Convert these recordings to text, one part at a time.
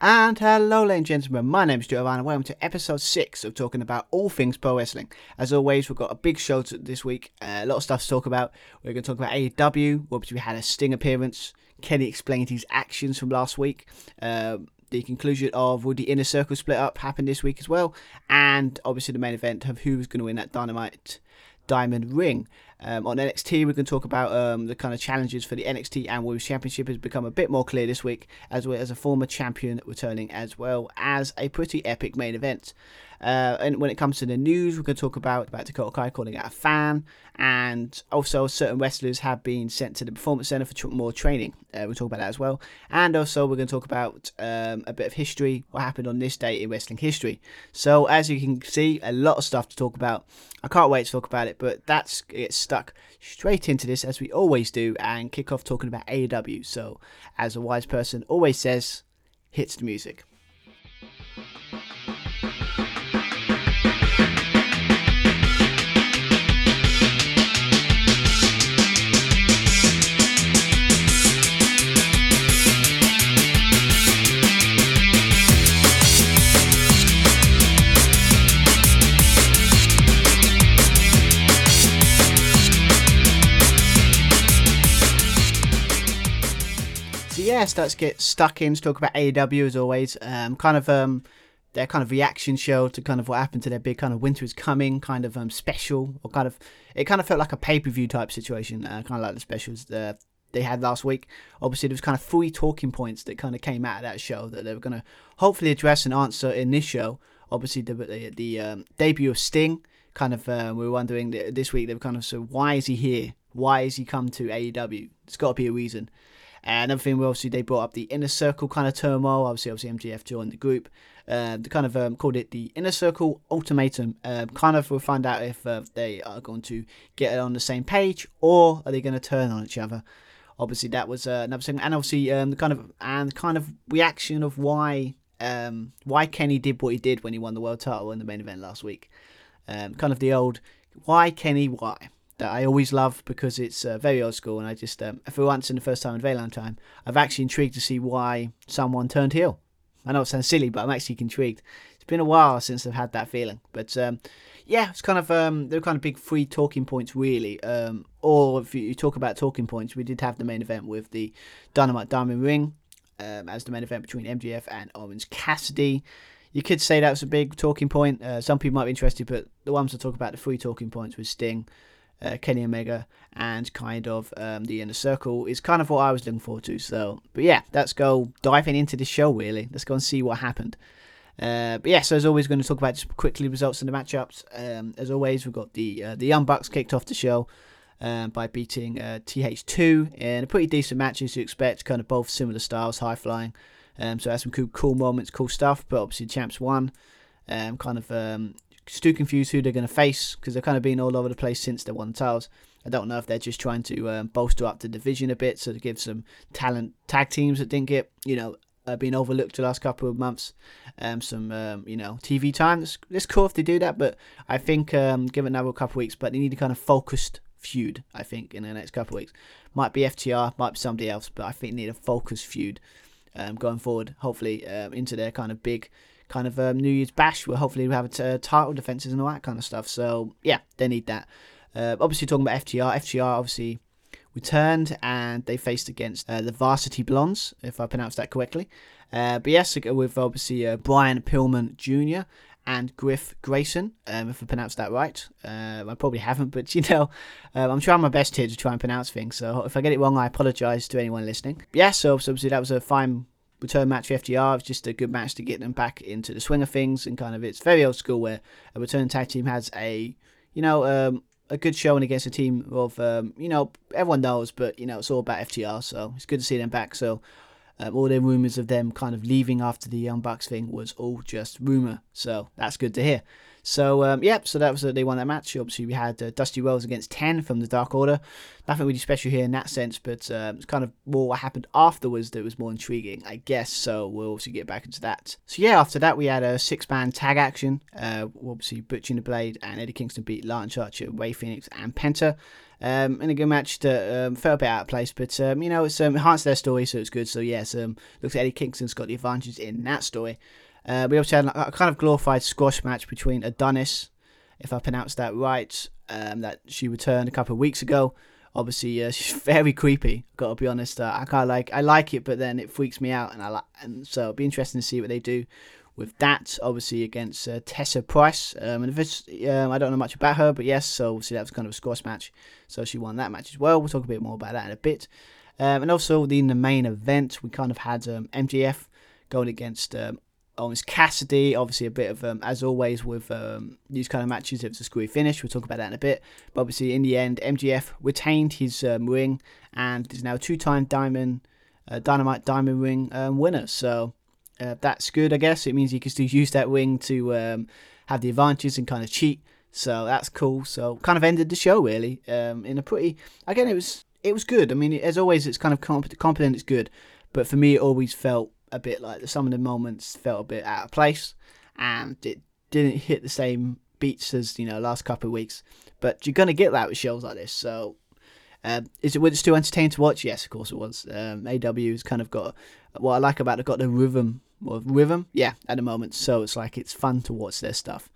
And hello, ladies and gentlemen, my name is and welcome to episode 6 of talking about all things pro wrestling. As always, we've got a big show this week, uh, a lot of stuff to talk about. We're going to talk about AEW, obviously we had a Sting appearance, Kenny explained his actions from last week, uh, the conclusion of would the Inner Circle split up happen this week as well, and obviously the main event of who was going to win that Dynamite Diamond Ring. Um, on NXT, going to talk about um, the kind of challenges for the NXT and Women's Championship has become a bit more clear this week, as well as a former champion returning, as well as a pretty epic main event. Uh, and when it comes to the news, we're going to talk about, about Dakota Kai calling out a fan, and also certain wrestlers have been sent to the Performance Center for tr- more training. Uh, we'll talk about that as well. And also, we're going to talk about um, a bit of history, what happened on this day in wrestling history. So, as you can see, a lot of stuff to talk about. I can't wait to talk about it, but that's get stuck straight into this as we always do and kick off talking about AEW. So, as a wise person always says, hits the music. Yes, let's get stuck in to talk about AEW as always. Um, kind of um, their kind of reaction show to kind of what happened to their big kind of Winter is Coming kind of um, special, or kind of it kind of felt like a pay per view type situation, uh, kind of like the specials uh, they had last week. Obviously, there was kind of three talking points that kind of came out of that show that they were going to hopefully address and answer in this show. Obviously, the the, the um, debut of Sting. Kind of, uh, we were wondering this week. They were kind of so, why is he here? Why has he come to AEW? There's got to be a reason. And another thing, obviously, they brought up the inner circle kind of turmoil. Obviously, obviously MJF joined the group. Uh, they kind of um, called it the inner circle ultimatum. Uh, kind of, we'll find out if uh, they are going to get on the same page or are they going to turn on each other. Obviously, that was uh, another thing, and obviously, um, the kind of and kind of reaction of why um, why Kenny did what he did when he won the world title in the main event last week. Um, kind of the old why Kenny why that I always love because it's uh, very old school, and I just um, for once in the first time in a very long time, I've actually intrigued to see why someone turned heel. I know it sounds silly, but I'm actually intrigued. It's been a while since I've had that feeling, but um, yeah, it's kind of um, they're kind of big three talking points really. Um, or if you talk about talking points, we did have the main event with the Dynamite Diamond Ring um, as the main event between MJF and Orange Cassidy. You could say that was a big talking point. Uh, some people might be interested, but the ones that talk about the three talking points with Sting, uh, Kenny Omega and kind of um, the inner circle is kind of what I was looking forward to. So, but yeah, let's go diving into this show. Really, let's go and see what happened. Uh, but yeah, so as always, going to talk about just quickly results in the matchups. Um, as always, we've got the uh, the Young Bucks kicked off the show um, by beating uh, TH2 in a pretty decent match as you expect. Kind of both similar styles, high flying. Um, so had some cool, cool moments, cool stuff. But obviously, champs won. Um, kind of um, still confused who they're going to face because they've kind of been all over the place since they won the titles. I don't know if they're just trying to um, bolster up the division a bit so to give some talent tag teams that didn't get, you know, uh, been overlooked the last couple of months, um, some, um, you know, TV time. It's, it's cool if they do that, but I think um, give it another couple of weeks, but they need a kind of focused feud, I think, in the next couple of weeks. Might be FTR, might be somebody else, but I think they need a focused feud um, going forward, hopefully, um, into their kind of big kind of um, New Year's bash where hopefully we have a uh, title defenses and all that kind of stuff. So yeah, they need that. Uh, obviously talking about FTR, FTR obviously returned and they faced against uh, the Varsity Blondes, if I pronounced that correctly. Uh, but yes, with obviously uh, Brian Pillman Jr. and Griff Garrison, um, if I pronounced that right. Um, I probably haven't, but you know, um, I'm trying my best here to try and pronounce things. So if I get it wrong, I apologise to anyone listening. But yeah, so, so obviously that was a fine return match for FTR. It's just a good match to get them back into the swing of things and kind of it's very old school where a return tag team has a you know um, a good showing against a team of um, you know everyone knows, but you know it's all about FTR, so it's good to see them back. So. Um, all the rumors of them kind of leaving after the Young Bucks thing was all just rumor, so that's good to hear. So um, yep, so that was uh, they won that match. Obviously, we had uh, Dusty Wells against Ten from the Dark Order. Nothing really special here in that sense, but um, it's kind of more what happened afterwards that was more intriguing, I guess. So we'll obviously get back into that. So yeah, after that we had a six-man tag action. Uh, obviously, Butcher and the Blade and Eddie Kingston beat Lance Archer, Rey Fenix, and Penta. Um, in a good match that um, felt a bit out of place, but um, you know it's um, enhanced their story, so it's good. So yes, um, looks like Eddie Kingston's got the advantage in that story. Uh, we also had a kind of glorified squash match between Adonis, if I pronounced that right, um, that she returned a couple of weeks ago. Obviously, uh, she's very creepy. Got to be honest. Uh, I kind of like I like it, but then it freaks me out, and I like and so it'll be interesting to see what they do with that. Obviously against uh, Tesha Price, um, and if it's, um, I don't know much about her, but yes, so obviously that was kind of a squash match, so she won that match as well. We'll talk a bit more about that in a bit. Um, and also in the main event, we kind of had um, going against um, Orange Cassidy. Obviously, a bit of, um, as always, with um, these kind of matches, it was a screwy finish. We'll talk about that in a bit. But obviously, in the end, MJF retained his um, ring and is now a two time Diamond, uh, Dynamite Diamond Ring um, winner. So uh, that's good, I guess. It means he can still use that ring to um, have the advantages and kind of cheat. So that's cool. So kind of ended the show really um, in a pretty. Again, it was it was good. I mean, as always, it's kind of comp- competent. It's good, but for me, it always felt a bit like some of the moments felt a bit out of place, and it didn't hit the same beats as you know last couple of weeks. But you're gonna get that with shows like this. So, um, is it was it still entertaining to watch? Yes, of course it was. Um, AW's kind of got what I like about it. Got the rhythm, well, rhythm, yeah, at the moment. So it's like it's fun to watch their stuff.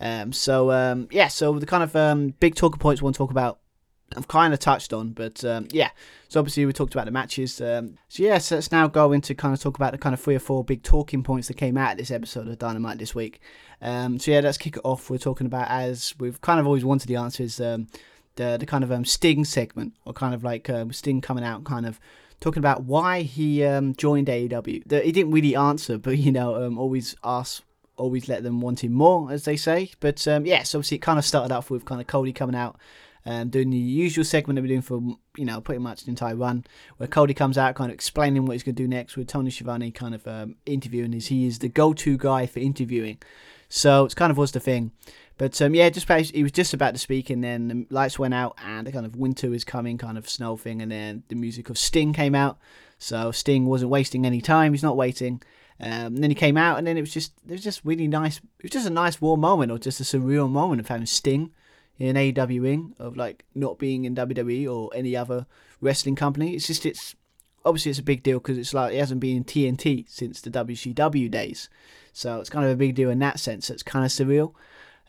Um, so um, yeah, so the kind of um, big talking points we want to talk about I've kind of touched on, but um, yeah. So obviously we talked about the matches. Um, so yeah, so let's now go into kind of talk about the kind of three or four big talking points that came out of this episode of Dynamite this week. Um, so yeah, let's kick it off. We're talking about as we've kind of always wanted the answers. Um, the the kind of um, Sting segment, or kind of like um, Sting coming out, kind of talking about why he joined AEW. The, he didn't really answer, but you know, always ask always let them want him more, as they say. But um, yes, yeah, so obviously it kind of started off with kind of Cody coming out um, doing the usual segment that we're doing for you know pretty much the entire run, where Cody comes out kind of explaining what he's going to do next, with Tony Schiavone kind of um, interviewing as he is the go-to guy for interviewing. So it's kind of was the thing. But um, yeah, just he was just about to speak, and then the lights went out, and the kind of winter is coming, kind of snow thing, and then the music of Sting came out. So Sting wasn't wasting any time; he's not waiting. Um, then he came out, and then it was just it was just really nice. It was just a nice warm moment, or just a surreal moment of having Sting in AEW ring of like not being in WWE or any other wrestling company. It's just it's obviously it's a big deal because it's like it hasn't been in TNT since the WCW days, so it's kind of a big deal in that sense. It's kind of surreal.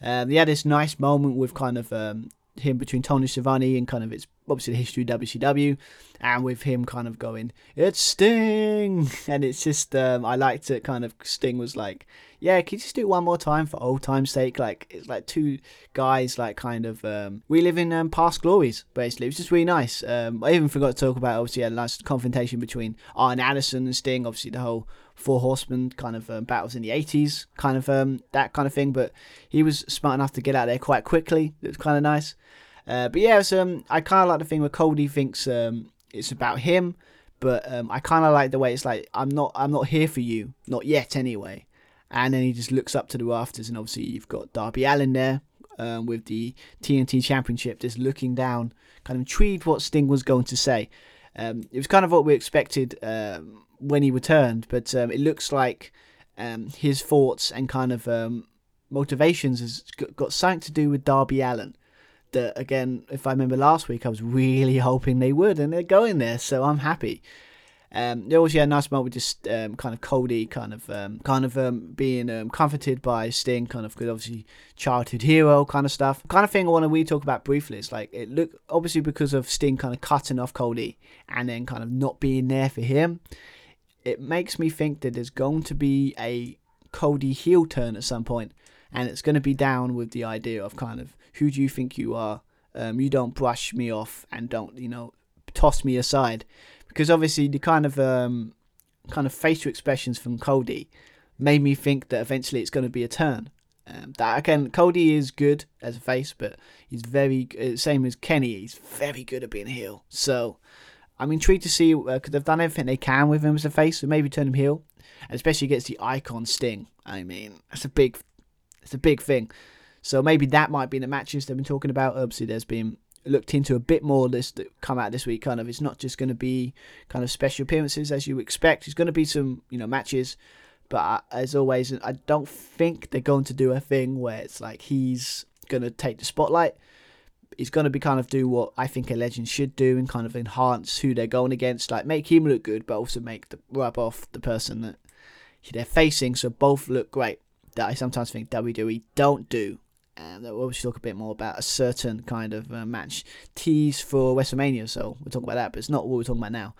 Um, they had this nice moment with kind of um, him between Tony Schiavone and kind of it's obviously the history of WCW, and with him kind of going, "It's Sting," and it's just um, I liked it. Kind of Sting was like, "Yeah, can you just do it one more time for old time's sake?" Like it's like two guys like kind of um, reliving um, past glories. Basically, it was just really nice. Um, I even forgot to talk about obviously a nice confrontation between Arn Anderson and Sting. Obviously, the whole Four Horsemen kind of um, battles in the 80s, kind of um, that kind of thing. But he was smart enough to get out there quite quickly. It was kind of nice. Uh, but yeah, um, I kind of like the thing where Cody thinks um, it's about him, but um, I kind of like the way it's like I'm not I'm not here for you, not yet anyway. And then he just looks up to the rafters, and obviously you've got Darby Allin there um, with the TNT Championship, just looking down, kind of intrigued what Sting was going to say. Um, it was kind of what we expected um, when he returned, but um, it looks like um, his thoughts and kind of um, motivations has got something to do with Darby Allin That again, if I remember last week, I was really hoping they would, and they're going there, so I'm happy. Um, they also had a nice moment with just um, kind of Cody, kind of um, kind of um, being um, comforted by Sting, kind of because obviously childhood hero kind of stuff. Kind of thing I want to really talk about briefly. It's like it look obviously because of Sting kind of cutting off Cody and then kind of not being there for him it makes me think that there's going to be a Cody heel turn at some point, and it's going to be down with the idea of kind of who do you think you are? Um, you don't brush me off and don't you know toss me aside, because obviously the kind of um, kind of facial expressions from Cody made me think that eventually it's going to be a turn. Um, that again, Cody is good as a face, but he's very uh, same as Kenny. He's very good at being a heel. So I'm intrigued to see because uh, they've done everything they can with him as a face, so maybe turn him heel, and especially against the icon Sting. I mean, that's a big, it's a big thing. So maybe that might be the matches they've been talking about. Obviously, there's been looked into a bit more this that come out this week. Kind of, it's not just going to be kind of special appearances as you expect. It's going to be some you know matches, but uh, as always, I don't think they're going to do a thing where it's like he's going to take the spotlight. He's going to be kind of do what I think a legend should do and kind of enhance who they're going against, like make him look good, but also make the rub off the person that they're facing, so both look great. That I sometimes think WWE don't do and we'll obviously talk a bit more about a certain kind of uh, match tease for WrestleMania. So we'll talk about that, but it's not what we're talking about now.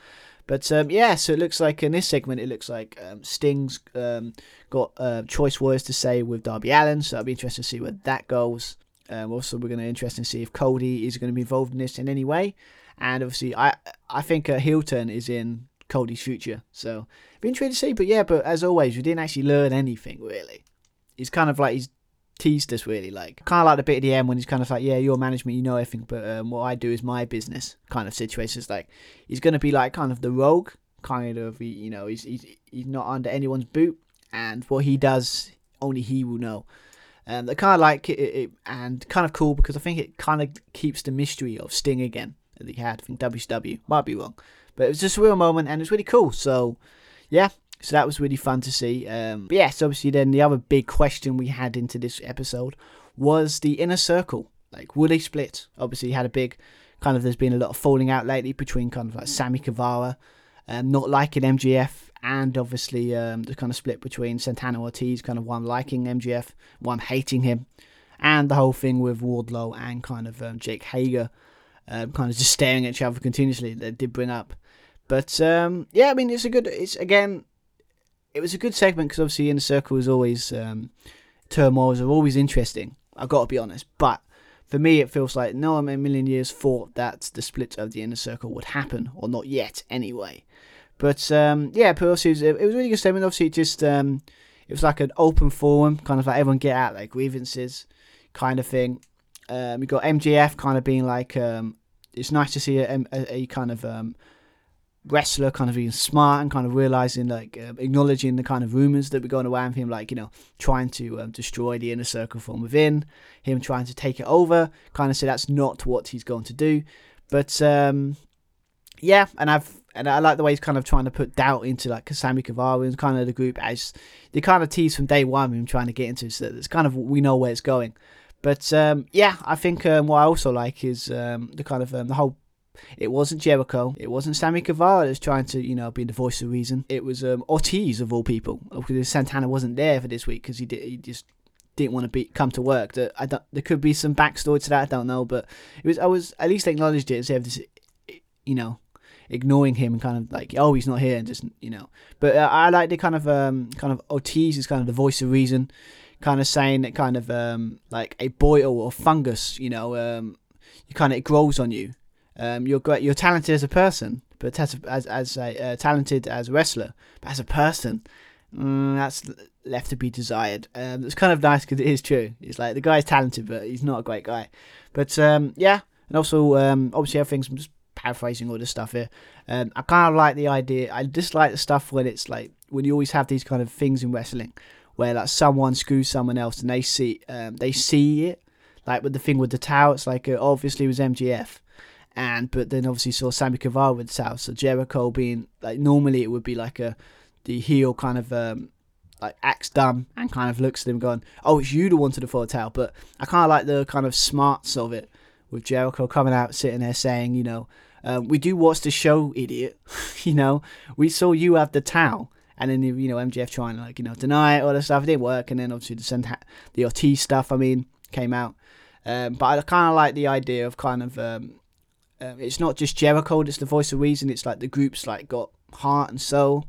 But um, yeah, so it looks like in this segment, it looks like um, Sting's um, got uh, choice words to say with Darby Allin. so I'll be interested to see where that goes. Um, also, we're going to interested to see if Cody is going to be involved in this in any way, and obviously, I I think heel turn is in Cody's future, so be interested to see. But yeah, but as always, we didn't actually learn anything really. He's kind of like he's teased us really like kind of like the bit at the end when he's kind of like yeah your management you know everything but um, what i do is my business kind of situations like he's going to be like kind of the rogue kind of you know he's, he's he's not under anyone's boot and what he does only he will know and I kind of like it, it, and kind of cool because I think it kind of keeps the mystery of Sting again that he had. I think might be wrong, but it was just a real moment and it's really cool. So, yeah, so that was really fun to see. Um, but yes, obviously, then the other big question we had into this episode was the inner circle. Like, will they split? Obviously, had a big kind of. There's been a lot of falling out lately between kind of like Sammy Guevara, um, not liking MJF, and obviously um, the kind of split between Santana Ortiz, kind of one liking MJF, one hating him, and the whole thing with Wardlow and kind of um, Jake Hager, um, kind of just staring at each other continuously. That did bring up, but um, yeah, I mean it's a good. It's again it was a good segment because obviously Inner Circle is always um, turmoils are always interesting. I've got to be honest, but for me, it feels like no one in a million years thought that the split of the Inner Circle would happen, or not yet, anyway. But um, yeah, but also it was, it was a really good segment. Obviously, it just um, it was like an open forum, kind of like everyone get out their grievances, kind of thing. Um, we got MJF kind of being like, um, it's nice to see a, a, a kind of um, wrestler kind of being smart and kind of realizing like uh, acknowledging the kind of rumors that were going around him like you know trying to um, destroy the inner circle from within him trying to take it over kind of say that's not what he's going to do. But um, yeah and i've and I like the way he's kind of trying to put doubt into like Sammy Guevara and kind of the group as they kind of tease from day one him trying to get into so it's kind of we know where it's going. But um, yeah I think um, what I also like is um, the kind of um, the whole it wasn't Jericho. It wasn't Sammy Guevara that's trying to, you know, be the voice of reason. It was um, Ortiz of all people. Because Santana wasn't there for this week because he did, he just didn't want to be come to work. That I don't. There could be some backstory to that. I don't know, but it was. I was at least acknowledged it instead of you know, ignoring him and kind of like, oh, he's not here, and just you know. But uh, I like the kind of um kind of Ortiz is kind of the voice of reason, kind of saying that kind of um like a boil or fungus, you know, um, you kind of it grows on you um, you're great. You're talented as a person, but as as as a uh, talented as a wrestler, but as a person, mm, that's left to be desired. Um, it's kind of nice because it is true. It's like the guy's talented, but he's not a great guy. But um, yeah, and also um, obviously everything's I'm just paraphrasing all this stuff here. Um, I kind of like the idea. I dislike the stuff when it's like when you always have these kind of things in wrestling where like someone screws someone else and they see um, they see it. Like with the thing with the towel, it's like uh, obviously it was MJF and but then obviously saw Sammy Guevara with South. So Jericho being like normally it would be like a the heel kind of um, like acts dumb and kind of looks at him going, "Oh, it's you the one to the full tail." But I kind of like the kind of smarts of it with Jericho coming out, sitting there saying, you know, um, "We do watch the show, idiot." you know, we saw you have the towel. And then you know MJF trying to like you know deny it all the stuff it didn't work, and then obviously the send the Ortiz stuff I mean came out, um, but I kind of like the idea of kind of um, um, it's not just Jericho that's the voice of reason. It's like the group's like got heart and soul,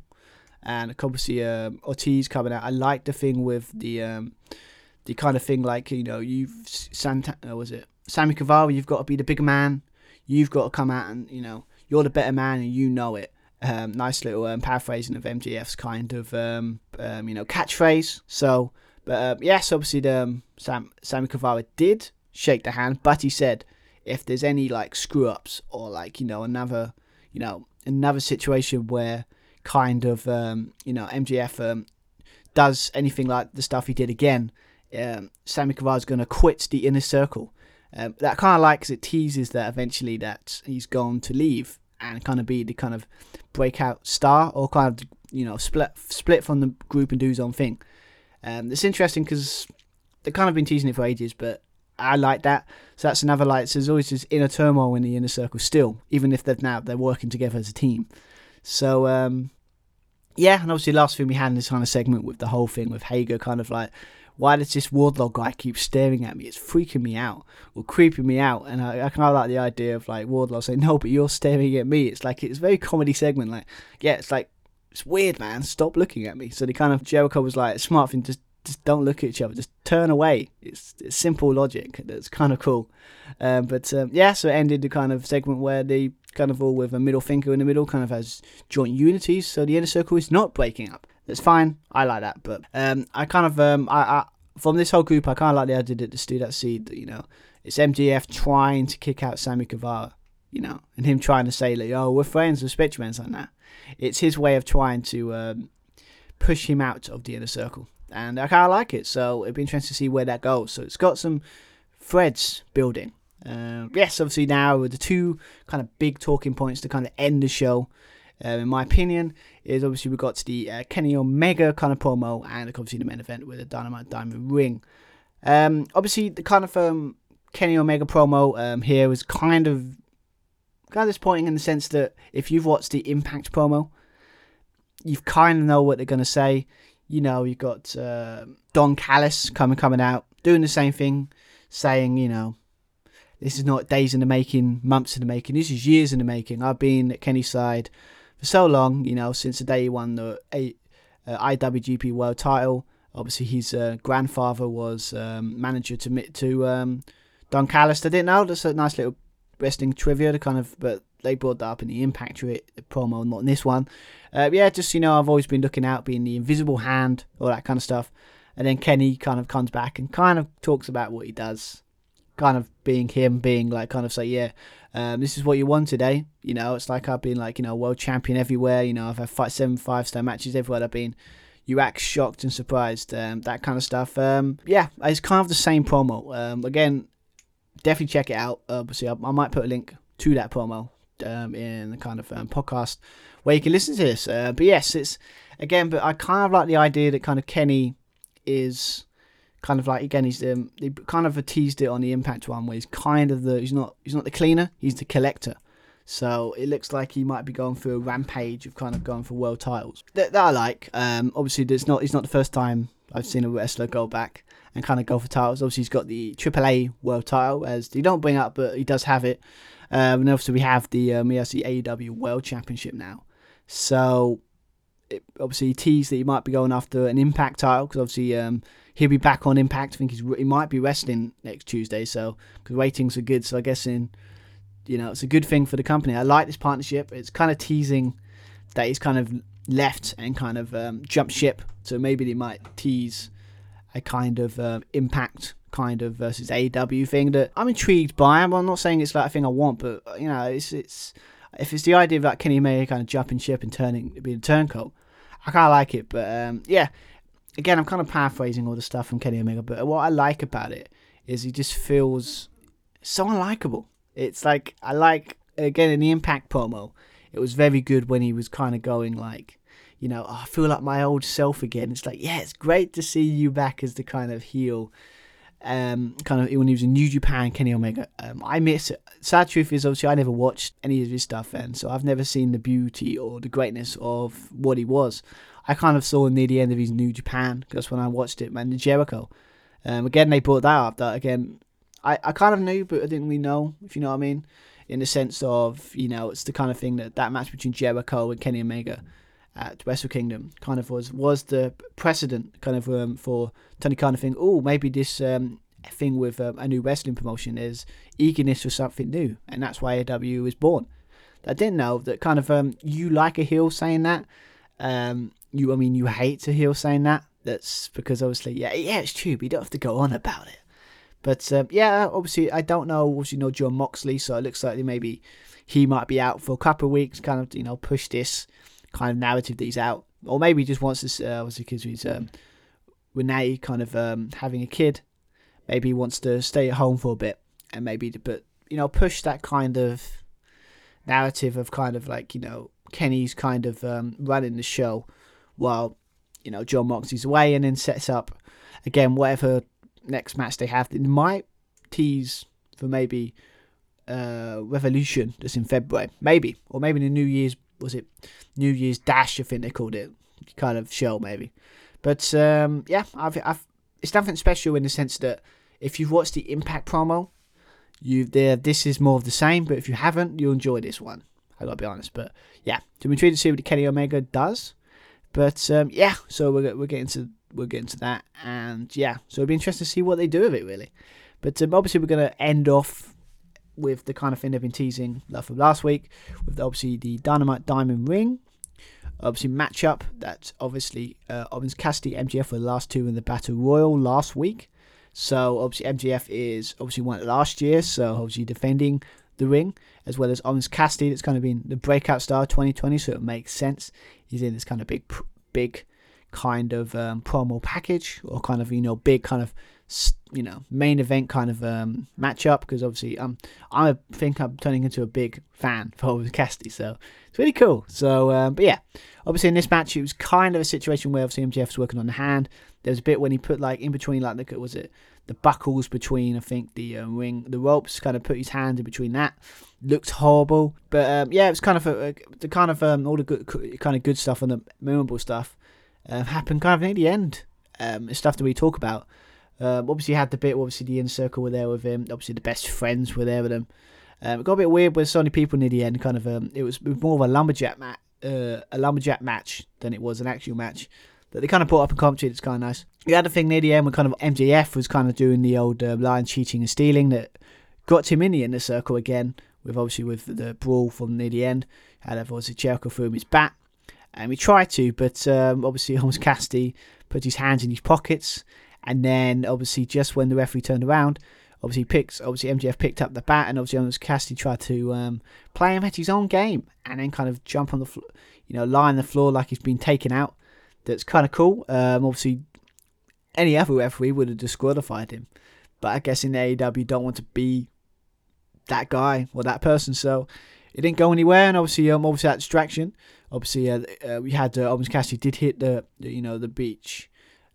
and obviously um, Ortiz coming out. I like the thing with the um, the kind of thing like you know you've Santa uh, was it Sammy Guevara. You've got to be the bigger man. You've got to come out and you know you're the better man and you know it. Um, nice little um, paraphrasing of MJF's kind of um, um, you know catchphrase. So, but um, yes, obviously the um, Sam Sammy Guevara did shake the hand, but he said if there's any like screw ups or like you know another you know another situation where kind of um, you know MJF um, does anything like the stuff he did again, um, Sammy Guevara is going to quit the inner circle. Um, that kind of like because it teases that eventually that he's going to leave and kind of be the kind of breakout star or kind of you know split split from the group and do his own thing. Um, it's interesting because they've kind of been teasing it for ages, but I like that. So that's another like. So there's always this inner turmoil in the inner circle still, even if they're now they're working together as a team. So um, yeah, and obviously last thing we had in this kind of segment with the whole thing with Hager kind of like why does this Wardlow guy keep staring at me? It's freaking me out or creeping me out. And I, I kind of like the idea of like Wardlow saying, no, but you're staring at me. It's like, it's very comedy segment. Like, yeah, it's like, it's weird, man. Stop looking at me. So the kind of Jericho was like, smart thing, just just don't look at each other. Just turn away. It's, it's simple logic. That's kind of cool. Um, but um, yeah, so it ended the kind of segment where they kind of all with a middle finger in the middle, kind of has joint unities. So the inner circle is not breaking up. That's fine. I like that. But um, I kind of um, I, I from this whole group, I kind of like the idea that the do that seed. You know, it's MJF trying to kick out Sammy Guevara. You know, and him trying to say like, "Oh, we're friends, respect you, like that." It's his way of trying to um, push him out of the inner circle, and I kind of like it. So it'd be interesting to see where that goes. So it's got some threads building. Uh, yes, obviously now with the two kind of big talking points to kind of end the show uh, in my opinion, is obviously we got to the uh, Kenny Omega kind of promo and obviously the main event with the Dynamite Diamond ring. Um, obviously the kind of um, Kenny Omega promo um, here was kind of kind of disappointing in the sense that if you've watched the Impact promo, you kind of know what they're going to say. You know, you've got uh, Don Callis coming coming out doing the same thing, saying you know this is not days in the making, months in the making. This is years in the making. I've been at Kenny's side for so long, you know, since the day he won the a, uh, IWGP World Title. Obviously, his uh, grandfather was um, manager to to um, Don Callis. I didn't know. That's a nice little wrestling trivia to kind of, but they brought that up in the Impact promo, not in this one. Uh, yeah, just you know, I've always been looking out, being the invisible hand, all that kind of stuff. And then Kenny kind of comes back and kind of talks about what he does, kind of being him, being like kind of say, yeah, um, this is what you want today. You know, it's like I've been like, you know, world champion everywhere. You know, I've had five, seven five star matches everywhere I've been. You act shocked and surprised, um, that kind of stuff. Um, yeah, it's kind of the same promo. Um, again, definitely check it out. Obviously, I, I, might put a link to that promo um, in the kind of um, podcast where you can listen to this. Uh, but yes, it's again, but I kind of like the idea that kind of Kenny is kind of like again he's um, they kind of teased it on the impact one where he's kind of the he's not he's not the cleaner he's the collector. So it looks like he might be going through a rampage of kind of going for world titles. That, that I like. Um obviously it's not it's not the first time I've seen a wrestler go back and kind of go for titles. Obviously he's got the AAA world title as he don't bring up but he does have it um, and obviously we have the um, the AEW world championship now so it, obviously teased that he might be going after an impact title because obviously um he'll be back on Impact. I think he's he might be wrestling next Tuesday, so because ratings are good. So I guess in you know it's a good thing for the company. I like this partnership. It's kind of teasing that he's kind of left and kind of um, jumped ship. So maybe they might tease a kind of uh, Impact kind of versus AW thing that I'm intrigued by. I'm not saying it's like a thing I want, but you know it's it's if it's the idea of like Kenny May kind of jumping ship and turning being a turncoat. I kind of like it, but um, yeah, again, I'm kind of paraphrasing all the stuff from Kenny Omega, but what I like about it is he just feels so unlikable. It's like I like again in the Impact promo. It was very good when he was kind of going like, you know, oh, I feel like my old self again. It's like, yeah, it's great to see you back as the kind of heel. Um, kind of when he was in New Japan, Kenny Omega. Um, I miss. Sad truth is, obviously, I never watched any of his stuff, and so I've never seen the beauty or the greatness of what he was. I kind of saw near the end of his New Japan because when I watched it, man, the Jericho. Um, again, they brought that up. That again, I, I kind of knew, but I didn't really know, if you know what I mean. In the sense of, you know, it's the kind of thing that that match between Jericho and Kenny Omega at Wrestle Kingdom kind of was was the precedent kind of um, for Tony kind of think, oh, maybe this um, thing with um, a new wrestling promotion is eagerness for something new, and that's why AW was born. I didn't know that kind of um, you like a heel saying that. Um, you, I mean, you hate to hear saying that. That's because obviously, yeah, yeah, it's true. But you don't have to go on about it. But um, yeah, obviously, I don't know. Obviously, you know Jon Moxley, so it looks like maybe he might be out for a couple of weeks, kind of, you know, push this kind of narrative that he's out, or maybe he just wants to, uh, obviously, because he's um, Renee kind of um, having a kid. Maybe he wants to stay at home for a bit and maybe but you know push that kind of narrative of kind of like you know Kenny's kind of um, running the show while you know Jon Moxley's away, and then sets up again whatever next match they have. It might tease for maybe uh, Revolution that's in February, maybe, or maybe in the New Year's was it New Year's Dash? I think they called it kind of show maybe. But um, yeah, I've, I've it's nothing special in the sense that if you've watched the Impact promo, you there this is more of the same. But if you haven't, you'll enjoy this one. I gotta be honest. But yeah, to be intrigued to see what Kenny Omega does. But um, yeah, so we're we're getting to we're getting to that, and yeah, so it'll be interesting to see what they do with it really. But um, obviously, we're gonna end off with the kind of thing they've been teasing from last week, with obviously the Dynamite Diamond Ring. Obviously, matchup that's obviously uh, Orange Cassidy MJF were the last two in the Battle Royal last week. So obviously MJF is obviously won it last year, so obviously defending the ring, as well as Orange Cassidy that's kind of been the breakout star 2020, so it makes sense. He's in this kind of big, big kind of um, promo package, or kind of you know big kind of you know main event kind of um, matchup because obviously um, I think I'm turning into a big fan for Cassidy, so it's really cool. So, um, but yeah, obviously in this match it was kind of a situation where obviously was working on the hand. There was a bit when he put like in between like the was it the buckles between I think the uh, ring the ropes kind of put his hand in between that looked horrible but um, yeah it was kind of a, a, the kind of um, all the good kind of good stuff and the memorable stuff uh, happened kind of near the end um, stuff that we talk about um, obviously had the bit obviously the inner circle were there with him obviously the best friends were there with him um, it got a bit weird with so many people near the end kind of um, it was more of a lumberjack match uh, a lumberjack match than it was an actual match that they kind of brought up in commentary. It's kind of nice. The other thing near the end, when kind of MJF was kind of doing the old uh, line cheating and stealing that got him in the inner circle again. With obviously with the brawl from near the end, had obviously Jericho threw him his bat, and we tried to, but um, obviously Holmes Cassidy put his hands in his pockets, and then obviously just when the referee turned around, obviously picks obviously MJF picked up the bat, and obviously Holmes Cassidy tried to um, play him at his own game, and then kind of jump on the floor, you know, lie on the floor like he's been taken out that's kind of cool. Um, obviously, any other referee would have disqualified him, but I guess in the AEW don't want to be that guy or that person, so it didn't go anywhere. And obviously, um, obviously that distraction. Obviously, uh, uh, we had uh, Orange Cassidy did hit the, the, you know the beach,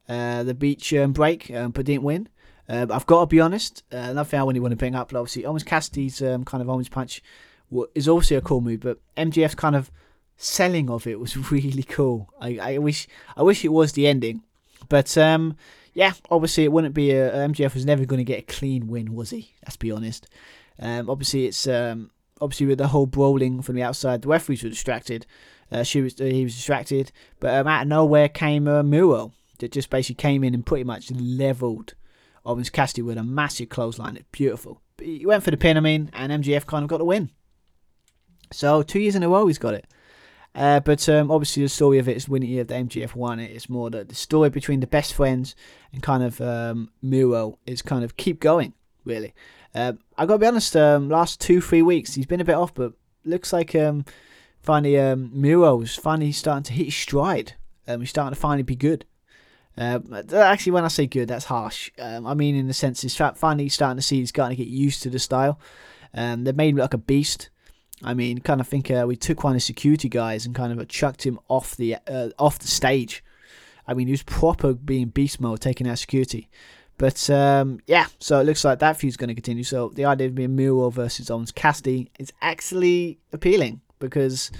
uh, the beach um, break, um, but didn't win. Uh, I've got to be honest. Uh, another thing I really want to bring up, but obviously Orange Cassidy's um, kind of Orange Punch is also a cool move, but MJF's kind of selling of it was really cool. I, I wish I wish it was the ending, but um, yeah, obviously it wouldn't be a MJF was never going to get a clean win, was he? Let's be honest. Um, obviously it's um, obviously with the whole brawling from the outside, the referees were distracted. Uh, she was he was distracted, but um, out of nowhere came uh, that just basically came in and pretty much leveled Orange Cassidy with a massive clothesline. It's beautiful. But he went for the pin, I mean, and MJF kind of got the win. So two years in a row he's got it. Uh, but um, obviously, the story of it is when the MJF it. It's more the story between the best friends and kind of um, is kind of keep going, really. Uh, I gotta be honest, um, last two, three weeks, he's been a bit off, but looks like um, finally um, Miro's finally starting to hit his stride. Um, he's starting to finally be good. Uh, actually, when I say good, that's harsh. Um, I mean, in the sense, he's finally starting to see he's starting to get used to the style. Um, they've made him look like a beast. I mean, kind of think uh, we took one of the security guys and kind of chucked him off the uh, off the stage. I mean, he was proper being beast mode, taking out security. But um, yeah, so it looks like that feud's going to continue. So the idea of being Miro versus Orange Cassidy is actually appealing because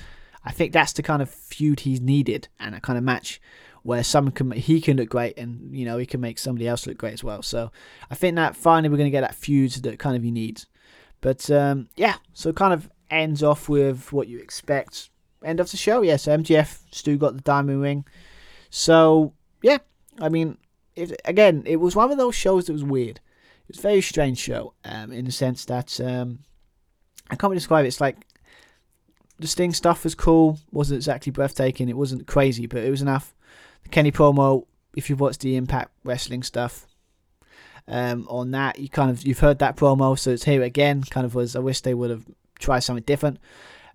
I think that's the kind of feud he's needed and a kind of match where someone can he can look great and you know he can make somebody else look great as well. So I think that finally we're going to get that feud that kind of he needs. But um, yeah, so kind of ends off with what you expect. End of the show. Yeah, so MJF Stu got the diamond ring. So yeah, I mean, if, again, it was one of those shows that was weird. It was a very strange show, um, in the sense that um, I can't really describe it. It's like the Sting stuff was cool, wasn't exactly breathtaking. It wasn't crazy, but it was enough. The Kenny promo, if you've watched the Impact Wrestling stuff, um, on that, you kind of you've heard that promo, so it's here again. Kind of was. I wish they would have tried something different.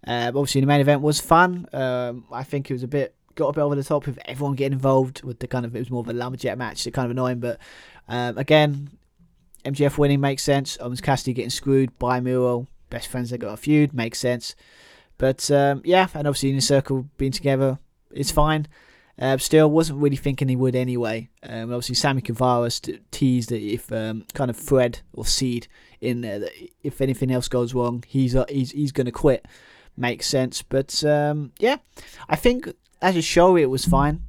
Uh, obviously, the main event was fun. Um, I think it was a bit got a bit over the top with everyone getting involved with the kind of it was more of a lumberjack match. It's kind of annoying, but um, again, MJF winning makes sense. Orange Cassidy getting screwed by Miro. Best friends that got a feud makes sense. But um, yeah, and obviously in the circle being together, it's fine. Uh, still, wasn't really thinking he would anyway. Um, obviously, Sammy Guevara teased that if um, kind of thread or seed in there, that if anything else goes wrong, he's uh, he's he's going to quit. Makes sense. But um, yeah, I think as a show, it was fine.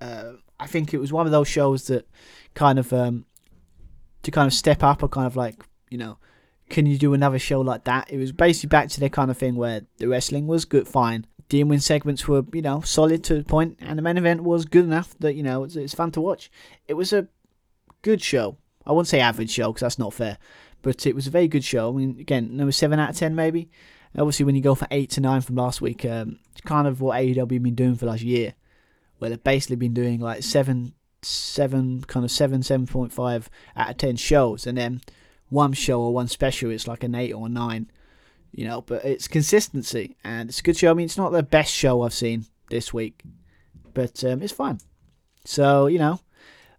Uh, I think it was one of those shows that kind of um, to kind of step up or kind of like you know can you do another show like that? It was basically back to the kind of thing where the wrestling was good fine. The in-win segments were you know solid to the point and the main event was good enough that you know it's, it's fun to watch. It was a good show. I wouldn't say average show because that's not fair but it was a very good show. I mean again number 7 out of 10 maybe. Obviously when you go for 8 to 9 from last week um, it's kind of what aew been doing for last year where they've basically been doing like 7 seven kind of seven seven point five out of ten shows, and then one show or one special it's like an eight or nine. You know, but it's consistency and it's a good show. I mean, it's not the best show I've seen this week, but um, it's fine. So you know,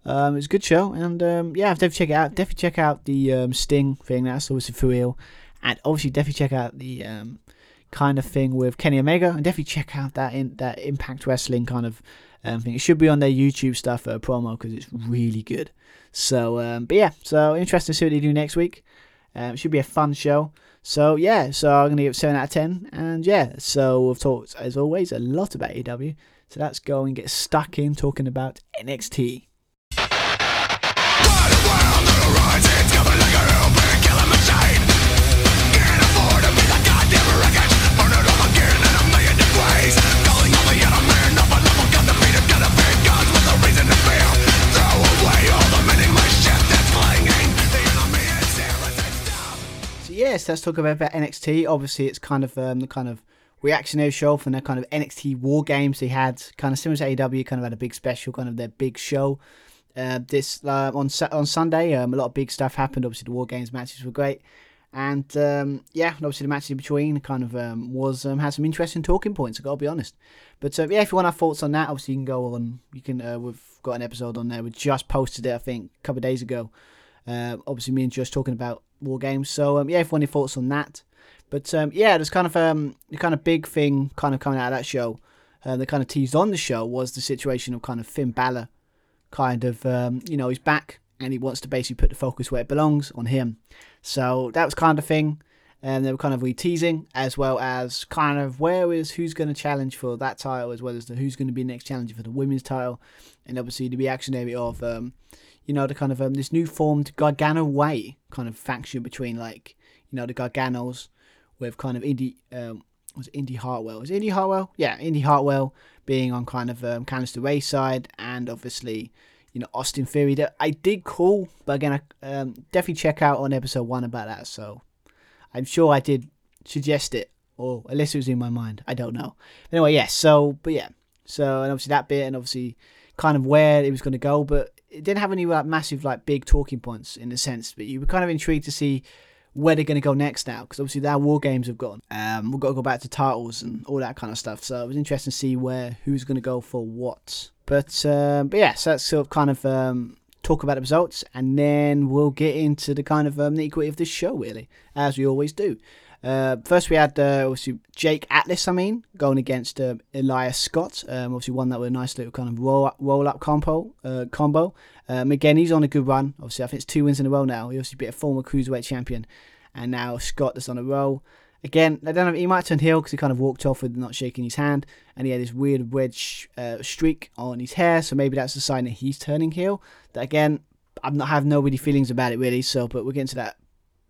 um, it's a good show, and um, yeah, definitely check it out. Definitely check out the um, Sting thing. That's obviously for real, and obviously definitely check out the um, kind of thing with Kenny Omega, and definitely check out that in that Impact Wrestling kind of um, thing. It should be on their YouTube stuff uh, promo because it's really good. So, um, but yeah, so interesting to see what they do next week. Um, should be a fun show. So yeah, so I'm gonna give seven out of ten, and yeah, so we've talked as always a lot about AEW. So let's go and get stuck in talking about NXT. Yes, let's talk about, NXT. Obviously, it's kind of um, the kind of reactionary show from the kind of NXT War Games they had, kind of similar to AEW, kind of had a big special, kind of their big show. Uh, this uh, on on Sunday, um, a lot of big stuff happened. Obviously, the War Games matches were great, and um, yeah, obviously the matches in between kind of um, was um, had some interesting talking points. I got to be honest, but uh, yeah, if you want our thoughts on that, obviously you can go on. You can uh, we've got an episode on there. We just posted it, I think, a couple of days ago. Uh, obviously, me and Josh talking about war games. So um, yeah, if any thoughts on that. But um, yeah, there's kind of um, the kind of big thing kind of coming out of that show. Uh, that kind of teased on the show was the situation of kind of Finn Balor, kind of um, you know he's back and he wants to basically put the focus where it belongs on him. So that was kind of thing. And they were kind of re-teasing as well as kind of where is who's going to challenge for that title as well as the who's going to be next challenger for the women's title, and obviously the reactionary of um, you know, the kind of um, this new formed Gargano Way kind of faction between like, you know, the Garganos with kind of Indi um, was Indi Hartwell. Is Indi Hartwell? Yeah, Indi Hartwell being on kind of um, Candice LeRae side, and obviously, you know, Austin Theory. That I did call, but again, I um, definitely check out on episode one about that. So I'm sure I did suggest it, or unless it was in my mind, I don't know. Anyway, yes. Yeah, so, but yeah. So, and obviously that bit, and obviously kind of where it was going to go, but it didn't have any like massive like big talking points in a sense, but you were kind of intrigued to see where they're going to go next now because obviously their war games have gone. Um, we've got to go back to titles and all that kind of stuff. So it was interesting to see where who's going to go for what. But um, but yeah, so that's sort of kind of um, talk about the results, and then we'll get into the kind of um, nitty gritty of this show, really, as we always do. Uh, first, we had uh, obviously Jake Atlas. I mean, going against uh, Isaiah Scott. Um, obviously, one that with a nice little kind of roll up, roll up combo. Uh, combo. Um, again, he's on a good run. Obviously, I think it's two wins in a row now. He obviously beat a former cruiserweight champion, and now Scott is on a roll. Again, I don't know. He might turn heel because he kind of walked off with not shaking his hand, and he had this weird wedge uh, streak on his hair. So maybe that's a sign that he's turning heel. That again, I'm not have no really feelings about it really. So, but we'll get into that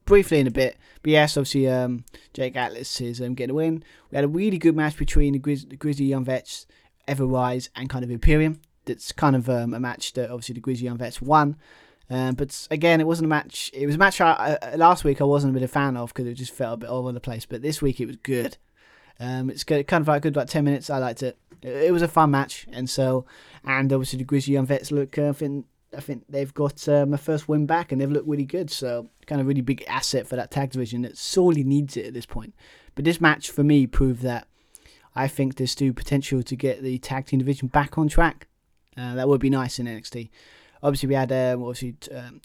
briefly in a bit. But yes, obviously, um, Jake Atlas is um, getting a win. We had a really good match between the, Grizz- the Grizzly Young Vets, Everrise, and kind of Imperium. That's kind of um, a match that obviously the Grizzly Young Vets won. Um, but again, it wasn't a match. It was a match I, last week I wasn't a bit of a fan of because it just felt a bit all over the place. But this week it was good. Um, it's good, kind of like good, like ten minutes. I liked it. It, was a fun match, and so and obviously the Grizzly Young Vets look. Uh, I think they've got um, a first win back, and they've looked really good. So kind of really big asset for that tag division that sorely needs it at this point. But this match for me proved that I think there's still potential to get the tag team division back on track. Uh, that would be nice in NXT. Obviously, we had um, obviously um,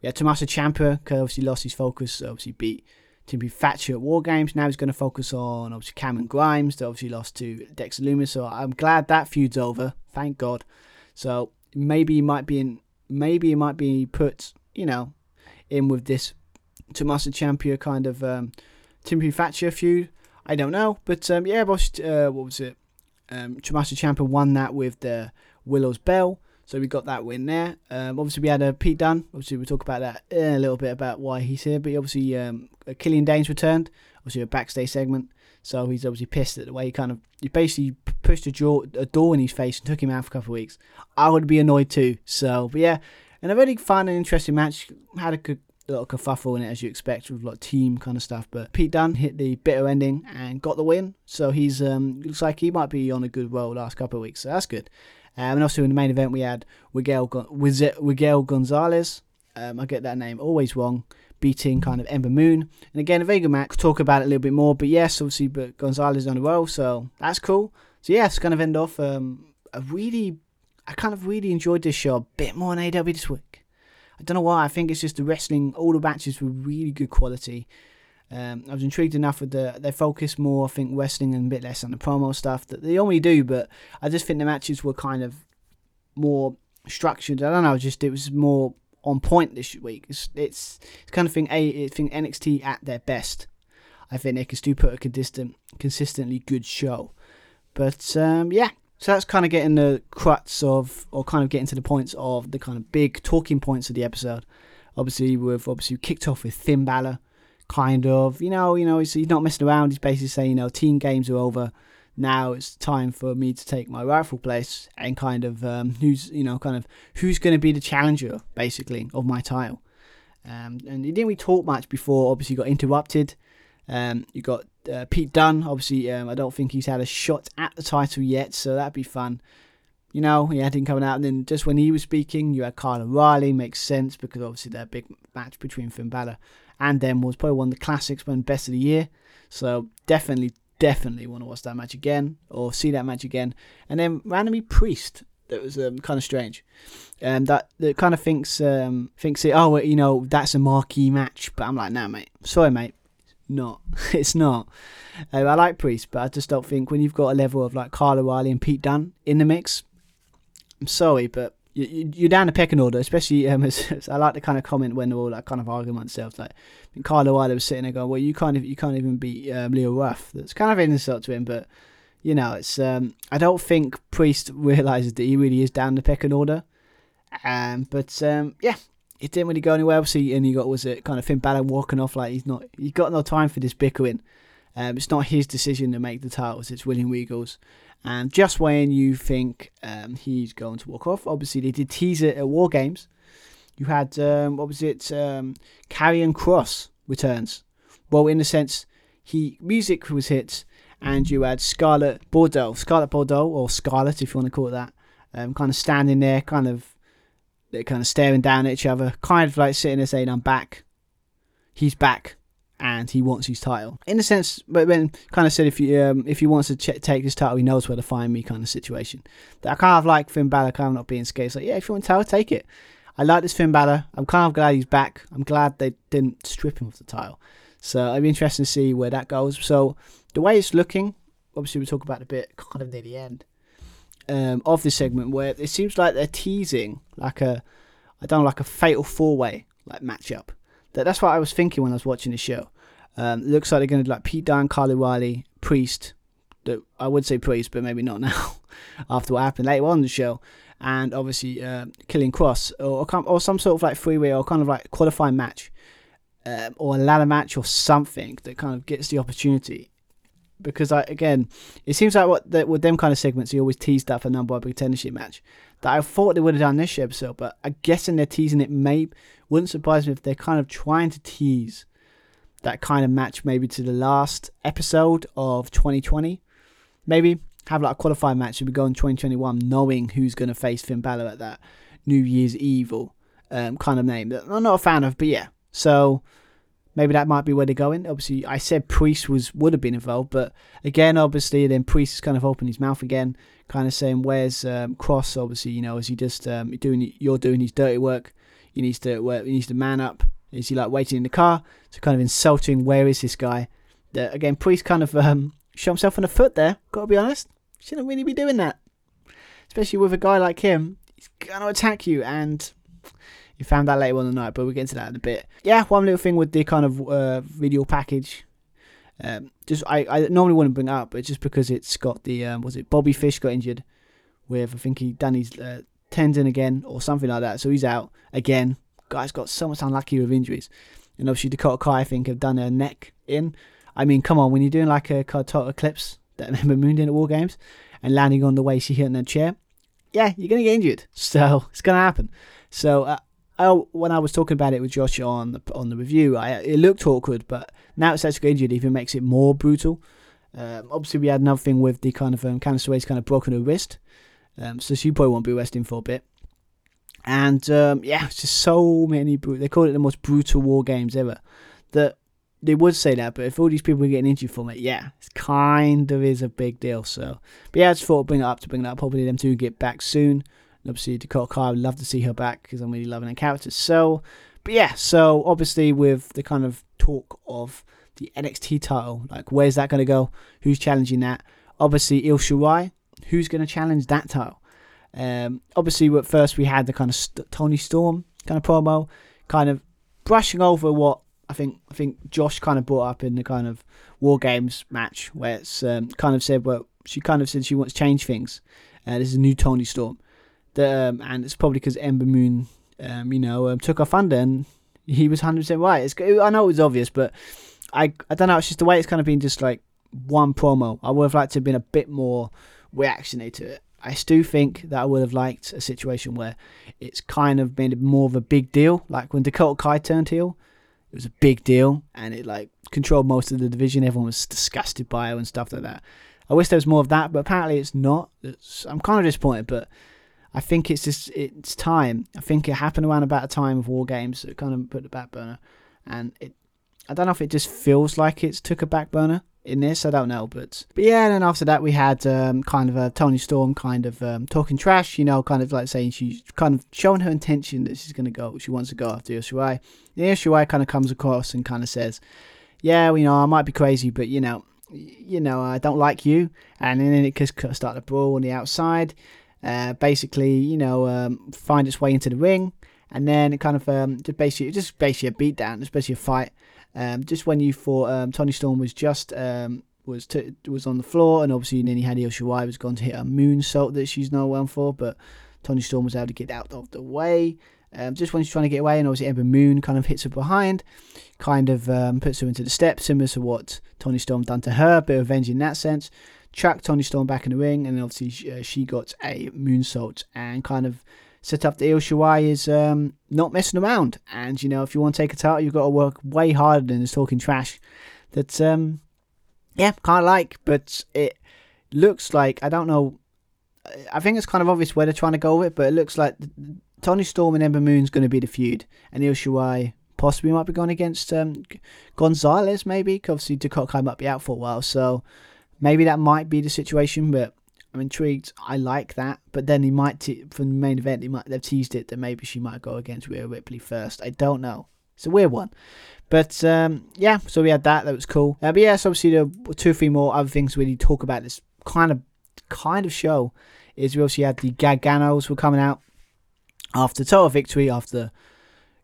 we had Tommaso Ciampa, obviously lost his focus. Obviously, beat Timothy Thatcher at War Games. Now he's going to focus on obviously Cameron Grimes, that obviously lost to Dexter Lumis. So I'm glad that feud's over. Thank God. So maybe he might be in. Maybe he might be put, you know, in with this Tommaso Ciampa kind of um, Timothy Thatcher feud. I don't know, but um, yeah, but, uh, what was it? Um, Tommaso Ciampa won that with the Willow's Bell. So we got that win there. Um, obviously, we had a uh, Pete Dunne. Obviously, we'll talk about that a little bit about why he's here. But obviously, um, Killian Dain's returned. Obviously, a backstage segment. So he's obviously pissed at the way he kind of he basically pushed a, jaw, a door in his face and took him out for a couple of weeks. I would be annoyed too. So, but yeah, and a really fun and interesting match. Had a good little kerfuffle in it as you expect with like team kind of stuff. But Pete Dunne hit the bitter ending and got the win. So he's um looks like he might be on a good roll last couple of weeks. So that's good. Um, and also in the main event we had Miguel, Miguel Gonzalez. Um, I get that name always wrong. Beating kind of Ember Moon. And again, a Vega match. Talk about it a little bit more. But yes, obviously, but Gonzalez on the roll. So that's cool. So yeah, it's kind of end off. Um, a really, I kind of really enjoyed this show a bit more than AW this week. I don't know why. I think it's just the wrestling. All the matches were really good quality. Um, I was intrigued enough with the they focus more, I think, wrestling and a bit less on the promo stuff that they only do. But I just think the matches were kind of more structured. I don't know, just it was more on point this week. It's it's, it's kind of thing. A I think NXT at their best. I think they can still put a consistent, consistently good show. But um, yeah, so that's kind of getting the crux of, or kind of getting to the points of the kind of big talking points of the episode. Obviously, we've obviously kicked off with Finn Balor, kind of, you know, you know, he's, he's not messing around. He's basically saying, you know, team games are over. Now it's time for me to take my rightful place and kind of um, who's, you know, kind of who's going to be the challenger, basically, of my title. Um, and he didn't really talk much before. Obviously, got interrupted. Um, you got uh, Pete Dunne. Obviously, um, I don't think he's had a shot at the title yet, so that'd be fun. You know, he had him coming out, and then just when he was speaking, you had Kyle O'Reilly. Makes sense because obviously that big match between Finn Balor and them was probably one of the classics, one best of the year. So definitely, definitely want to watch that match again or see that match again. And then randomly Priest. That was um, kind of strange. Um, that that kind of thinks um, thinks it. Oh, you know, that's a marquee match. But I'm like, nah, mate. Sorry, mate not. it's not. Uh, I like Priest, but I just don't think when you've got a level of like Kyle O'Reilly and Pete Dunne in the mix, I'm sorry, but you, are down the pecking order, especially um, as, as I like to kind of comment when they're all like kind of arguing themselves. Like Kyle O'Reilly was sitting there going, "Well, you can't you can't even beat um, Leo Ruff." That's kind of an insult to him, but you know, it's um, I don't think Priest realizes that he really is down the pecking order. Um, but um, yeah, it didn't really go anywhere. Obviously, and you got was it kind of Finn Balor walking off like he's not. He's got no time for this bickering. Um, it's not his decision to make the titles. It's William Regal's. And just when you think um, he's going to walk off, obviously they did tease it at War Games. You had um, what was it? Um, Karrion Kross returns. Well, in a sense, he music was hit, and you had Scarlett Bordeaux, Scarlett Bordeaux, or Scarlett if you want to call it that, um, kind of standing there, kind of they're kind of staring down at each other, kind of like sitting there saying, I'm back. He's back. And he wants his title. In a sense, but then kind of said if you um, if he wants to ch- take his title, he knows where to find me, kind of situation. That I kind of like Finn Balor kind of not being scared. It's like, yeah, if you want title, take it. I like this Finn Balor. I'm kind of glad he's back. I'm glad they didn't strip him of the title. So it'd be interesting to see where that goes. So the way it's looking, obviously we talk about a bit kind of near the end um, of this segment where it seems like they're teasing like a, I don't know, like a fatal four way like matchup. That that's what I was thinking when I was watching the show. Um, looks like they're going to like Pete Dunne, Kyle O'Reilly, Priest. That I would say Priest, but maybe not now. after what happened later on in the show, and obviously uh, Karrion Kross, or, or some sort of like three way or kind of like qualifying match, um, or a ladder match or something that kind of gets the opportunity because I again, it seems like what the, with them kind of segments, he always teased up a number one contendership match. That I thought they would have done this episode, but I guessing they're teasing it. May wouldn't surprise me if they're kind of trying to tease that kind of match maybe to the last episode of 2020. Maybe have like a qualifying match and we go in 2021 knowing who's going to face Finn Balor at that New Year's Evil um, kind of name that I'm not a fan of, but yeah. So maybe that might be where they're going. Obviously, I said Priest was would have been involved, but again, obviously, then Priest has kind of opened his mouth again, kind of saying, "Where's um, Kross?" Obviously, you know, is he just um, doing you're doing his dirty work? He needs to work. He needs to man up. Is he like waiting in the car? So kind of insulting. Where is this guy? That again, Priest kind of um, shot himself on the foot there. Got to be honest, shouldn't really be doing that, especially with a guy like him. He's gonna attack you and you found out later on the night, but we'll get into that in a bit. Yeah, one little thing with the kind of uh, video package. Um, just I, I normally wouldn't bring up, but just because it's got the um, was it Bobby Fish got injured with I think he done his uh, tendon again or something like that, so he's out again. Guys got so much unlucky with injuries, and obviously Dakota Kai I think have done her neck in. I mean, come on, when you're doing like a total eclipse that Ember Moon did at War Games and landing on the way she hit in the chair, yeah, you're gonna get injured. So it's gonna happen. So uh, oh, when I was talking about it with Josh on the on the review, I, it looked awkward, but now it's actually injured, even makes it more brutal. Um, obviously, we had another thing with the kind of um, Candice LeRae's kind of broken her wrist, um, so she probably won't be resting for a bit. And um, yeah, it's just so many. They call it the most brutal war games ever. That they would say that, but if all these people are getting injured from it, yeah, it kind of is a big deal. So, but yeah, I just thought I'd bring it up to bring that up. Hopefully, them two get back soon. And obviously, Dakota Kai, I would love to see her back because I'm really loving her character. So, but yeah, so obviously, with the kind of talk of the NXT title, like where's that going to go? Who's challenging that? Obviously, Io Shirai, who's going to challenge that title? Um, obviously, at first, we had the kind of St- Toni Storm kind of promo, kind of brushing over what I think I think Josh kind of brought up in the kind of War Games match, where it's um, kind of said, well, she kind of said she wants to change things. Uh, this is a new Toni Storm. The, um, and it's probably because Ember Moon, um, you know, um, took off under and he was 100% right. It's, I know it was obvious, but I, I don't know. It's just the way it's kind of been just like one promo. I would have liked to have been a bit more reactionary to it. I still think that I would have liked a situation where it's kind of been more of a big deal. Like when Dakota Kai turned heel, it was a big deal and it like controlled most of the division. Everyone was disgusted by her and stuff like that. I wish there was more of that, but apparently it's not. It's, I'm kind of disappointed, but I think it's just it's time. I think it happened around about a time of war games, it kind of put the back burner, and it. I don't know if it just feels like it's took a back burner in this. I don't know, but but yeah. And then after that, we had um, kind of a Toni Storm kind of um, talking trash. You know, kind of like saying she's kind of showing her intention that she's to go. She wants to go after Io Shirai. The Io Shirai kind of comes across and kind of says, "Yeah, you know, I might be crazy, but you know." You know, I don't like you, and then it just started a brawl on the outside uh, basically, you know, um, find its way into the ring, and then it kind of um, just basically just basically a beatdown, especially a fight. Um, just when you thought um, Toni Storm was just um, was was on the floor, and obviously then he had Io was going to hit a moonsault that she's no one for, but Toni Storm was able to get out of the way. Um, just when she's trying to get away, and obviously Ember Moon kind of hits her behind, kind of um, puts her into the steps, similar to what Toni Storm done to her, bit of revenge in that sense chucked Toni Storm back in the ring, and obviously she, uh, she got a moonsault and kind of set up the Io Shirai is um, not messing around. And you know, if you want to take a title, you've got to work way harder than just talking trash. That um, yeah, of like, but it looks like I don't know. I think it's kind of obvious where they're trying to go with it, but it looks like Toni Storm and Ember Moon's going to be the feud, and Io Shirai possibly might be going against um, Gonzalez, maybe. Obviously, Dakota might be out for a while, so Maybe that might be the situation, but I'm intrigued. I like that, but then he might t- from the main event. He might they've teased it that maybe she might go against Rhea Ripley first. I don't know. It's a weird one, but um, yeah. So we had that. That was cool. Uh, but yes, obviously the two or three more other things we need to talk about this kind of kind of show is we also had the Garganos were coming out after total victory after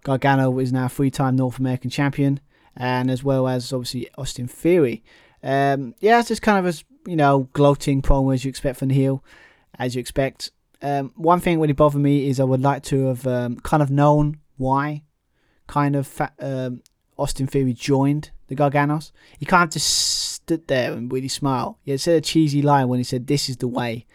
Gargano is now three-time North American champion, and as well as obviously Austin Theory. Um, yeah, it's just kind of as you know, gloating promo as you expect from the heel, as you expect. Um, one thing really bothered me is I would like to have um, kind of known why, kind of fa- um, Austin Theory joined the Garganos. He kind of just stood there and really smiled. He said a cheesy line when he said, "This is the way."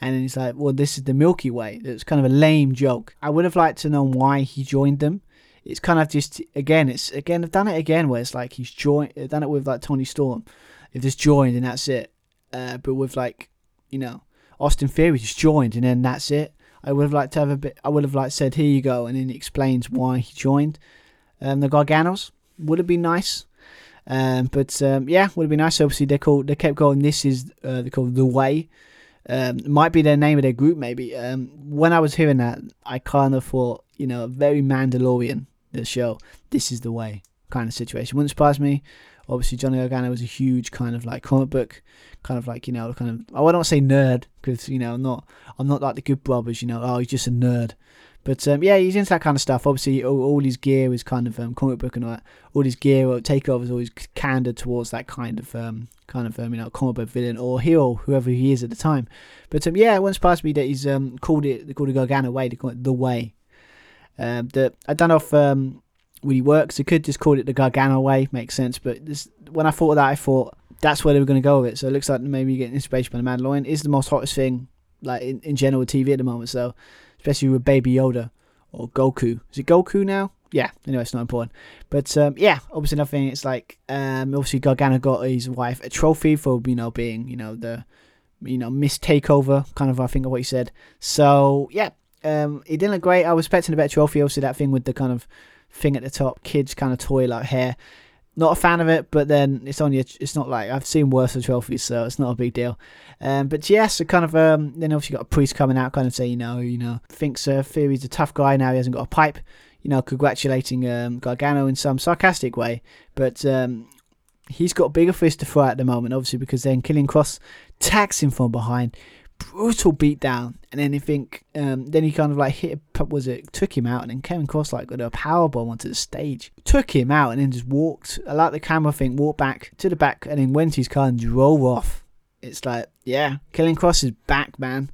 And then he's like, well, this is the Milky Way. It's kind of a lame joke. I would have liked to know why he joined them. It's kind of just, again, it's, again, I've done it again where it's like he's joined, done it with like Toni Storm if just joined and that's it. Uh, but with like, you know, Austin Theory just joined and then that's it. I would have liked to have a bit. I would have like said, "Here you go," and then he explains why he joined um, the Garganos. would have been nice. Um, but um, yeah, would have been nice. Obviously, they called they kept going. This is uh, they called the way. Um, might be their name of their group, maybe. Um, when I was hearing that, I kind of thought, you know, very Mandalorian. The show, this is the way kind of situation. Wouldn't surprise me. Obviously, Johnny Gargano was a huge kind of like comic book, kind of like you know, kind of. I don't say nerd because you know, I'm not, I'm not like the good brothers. You know, oh, he's just a nerd. But um, yeah, he's into that kind of stuff. Obviously, all, all his gear is kind of um, comic book and all that. All his gear or takeover is always candid towards that kind of um, kind of um, you know comic book villain or hero, whoever he is at the time. But um, yeah, it won't surprise me that he's um, called it called it Gargano Way. They call it the Way. Um, the I don't know if um, really works. They could just call it the Gargano Way, makes sense. But this, when I thought of that, I thought that's where they were going to go with it. So it looks like maybe getting inspiration by the Mandalorian is the most hottest thing like in, in general TV at the moment. So especially with Baby Yoda or Goku. Is it Goku now? Yeah, anyway, it's not important. But um, yeah, obviously nothing. It's like um, obviously Gargano got his wife a trophy for you know being you know the you know Miss Takeover kind of I think of what he said. So yeah, um, it didn't look great. I was expecting a better trophy. Obviously that thing with the kind of thing at the top, kids kind of toy like hair. Not a fan of it, but then it's only a, it's not like I've seen worse trophies, so it's not a big deal. Um, but yes, so kind of um, then obviously got a priest coming out, kind of saying, you know, you know, thinks uh, Theory's a tough guy now. He hasn't got a pipe, you know, congratulating um, Gargano in some sarcastic way, but um, he's got bigger fist to throw at the moment, obviously because then Karrion Kross tags him from behind, brutal beatdown, and then you think, um, then he kind of like hit, was it, took him out, and then Karrion Kross like got a power bomb onto the stage, took him out, and then just walked. I like the camera thing, walked back to the back, and then went to his car and drove off. It's like, yeah, Karrion Kross is back, man,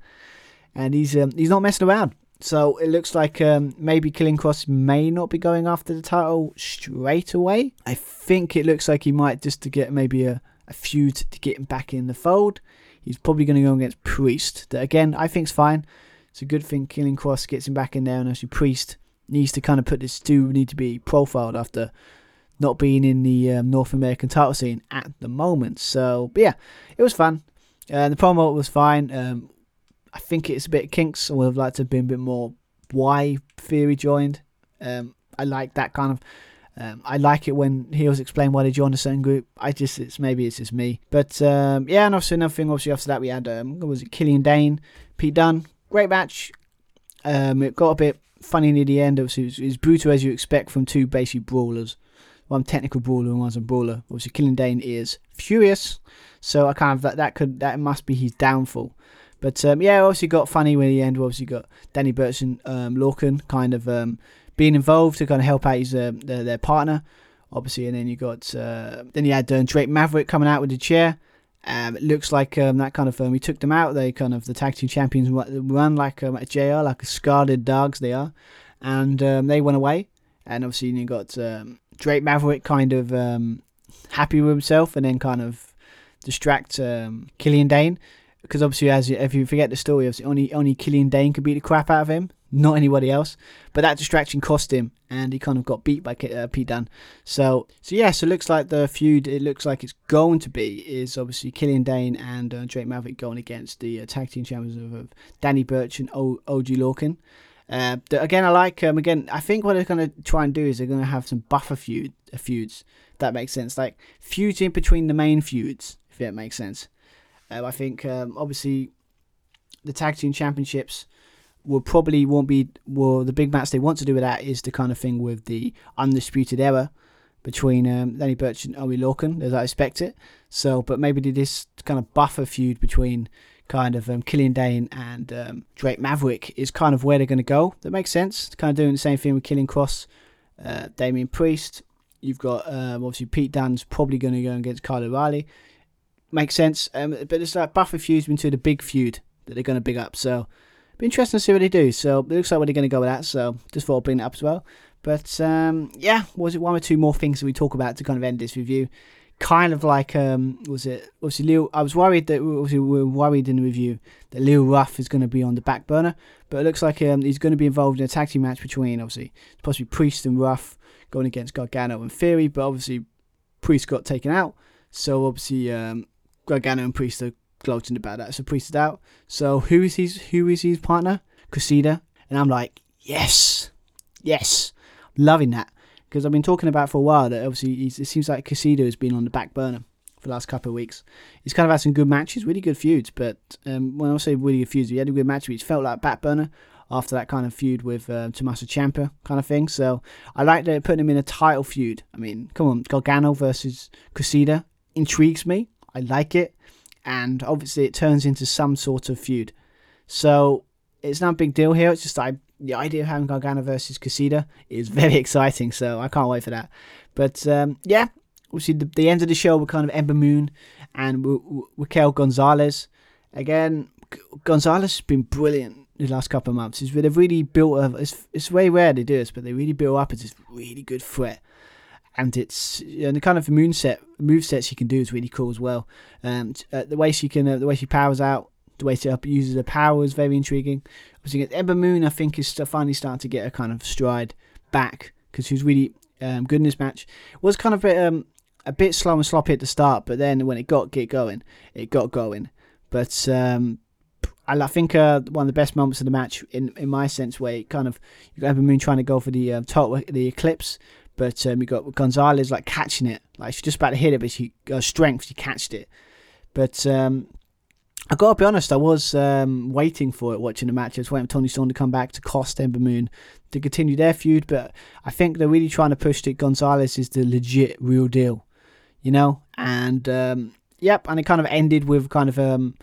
and he's um, he's not messing around. So it looks like um, maybe Karrion Kross may not be going after the title straight away. I think it looks like he might just to get maybe a, a feud to get him back in the fold. He's probably going to go against Priest. That again, I think is fine. It's a good thing Karrion Kross gets him back in there, and actually Priest needs to kind of put this do need to be profiled after not being in the um, North American title scene at the moment. So, but yeah, it was fun. Uh, the promo was fine. Um, I think it's a bit kinks. I would have liked to have been a bit more why Theory joined. Um, I like that kind of um, I like it when heels explain why they joined a certain group. I just, it's maybe it's just me. But um, yeah, and obviously another thing, obviously after that we had, um, was it Killian Dain, Pete Dunne. Great match. Um, it got a bit funny near the end. Obviously, it was, it was brutal as you expect from two basic brawlers. One technical brawler and one's a brawler. Obviously, Killian Dain is furious, so I kind of that that could that must be his downfall. But um, yeah, obviously got funny when the end. Obviously got Danny Burch and um, Lorcan kind of um, being involved to kind of help out his uh, their, their partner, obviously. And then you got uh, then you had uh, Drake Maverick coming out with the chair. Um, it looks like um, that kind of firm. Um, he took them out. They kind of the tag team champions run like um, a JR, like scarred dogs they are, and um, they went away. And obviously you got Drake Maverick kind of happy with himself, and then kind of distract Killian Dain because obviously as you, if you forget the story, obviously only only Killian Dain could beat the crap out of him not anybody else. But that distraction cost him, and he kind of got beat by uh, Pete Dunne. So, so yeah, so it looks like the feud, it looks like it's going to be, is obviously Killian Dain and uh, Drake Maverick going against the uh, tag team champions of, of Danny Burch and o- Oney Lorcan. Uh, again, I like um, again. I think what they're going to try and do is they're going to have some buffer feud uh, feuds. that makes sense, like feuds in between the main feuds, if that makes sense. Uh, I think um, obviously the tag team championships will probably won't be well the big match they want to do with that is the kind of thing with the undisputed era between um, Danny Burch and Oney Lorcan as I expect it. So, but maybe this kind of buffer feud between kind of um, Killian Dain and um, Drake Maverick is kind of where they're going to go. That makes sense. Kind of doing the same thing with Karrion Kross, uh, Damian Priest. You've got um, obviously Pete Dunne's probably going to go against Kyle O'Reilly. Makes sense. Um, but it's like buffer feuds into the big feud that they're going to big up. So be interesting to see what they do. So it looks like they're going to go with that. So just thought I'd bring it up as well. But um, yeah, was it one or two more things that we talk about to kind of end this review? Kind of like um, was it obviously Leo? I was worried that obviously we were worried in the review that Leo Ruff is going to be on the back burner, but it looks like um, he's going to be involved in a tag team match between obviously possibly Priest and Ruff going against Gargano and Theory, but obviously Priest got taken out, so obviously um, Gargano and Priest are gloating about that. So Priest is out. So who is his who is his partner? Kushida. And I'm like, yes, yes, loving that. because I've been talking about for a while that obviously it seems like Kushida has been on the back burner for the last couple of weeks. He's kind of had some good matches, really good feuds, but um, when I say really good feuds, he had a good match, which felt like back burner after that kind of feud with uh, Tommaso Ciampa kind of thing. So I like that putting him in a title feud. I mean, come on, Gargano versus Kushida intrigues me. I like it, and obviously it turns into some sort of feud. So it's not a big deal here. It's just I the idea of having Gargano versus Kushida is very exciting. So I can't wait for that. But um, yeah, obviously the, the, end of the show were kind of Ember Moon and Raquel Gonzalez. Again, Gonzalez has been brilliant the last couple of months. It's, they've really built a. It's, it's rare they do this, but they really build up as this really good threat. And it's and the kind of moon set move sets she can do is really cool as well. Um, uh, the way she can, uh, the way she powers out, the way she uses her power is very intriguing. Obviously, Ember Moon, I think, is finally starting to get a kind of stride back because she was really um, good in this match. It was kind of a bit, um, a bit slow and sloppy at the start, but then when it got get going, it got going. But um, I think uh, one of the best moments of the match, in in my sense, where it kind of you got Ember Moon trying to go for the uh, top, the eclipse, but um, you got Gonzalez like catching it, like she's just about to hit it, but she got strength, she catched it. But um, I gotta be honest, I was um, waiting for it watching the match. I was waiting for Toni Storm to come back to cost Ember Moon to continue their feud, but I think they're really trying to push that Gonzalez is the legit real deal, you know. And um, yep, and it kind of ended with kind of um,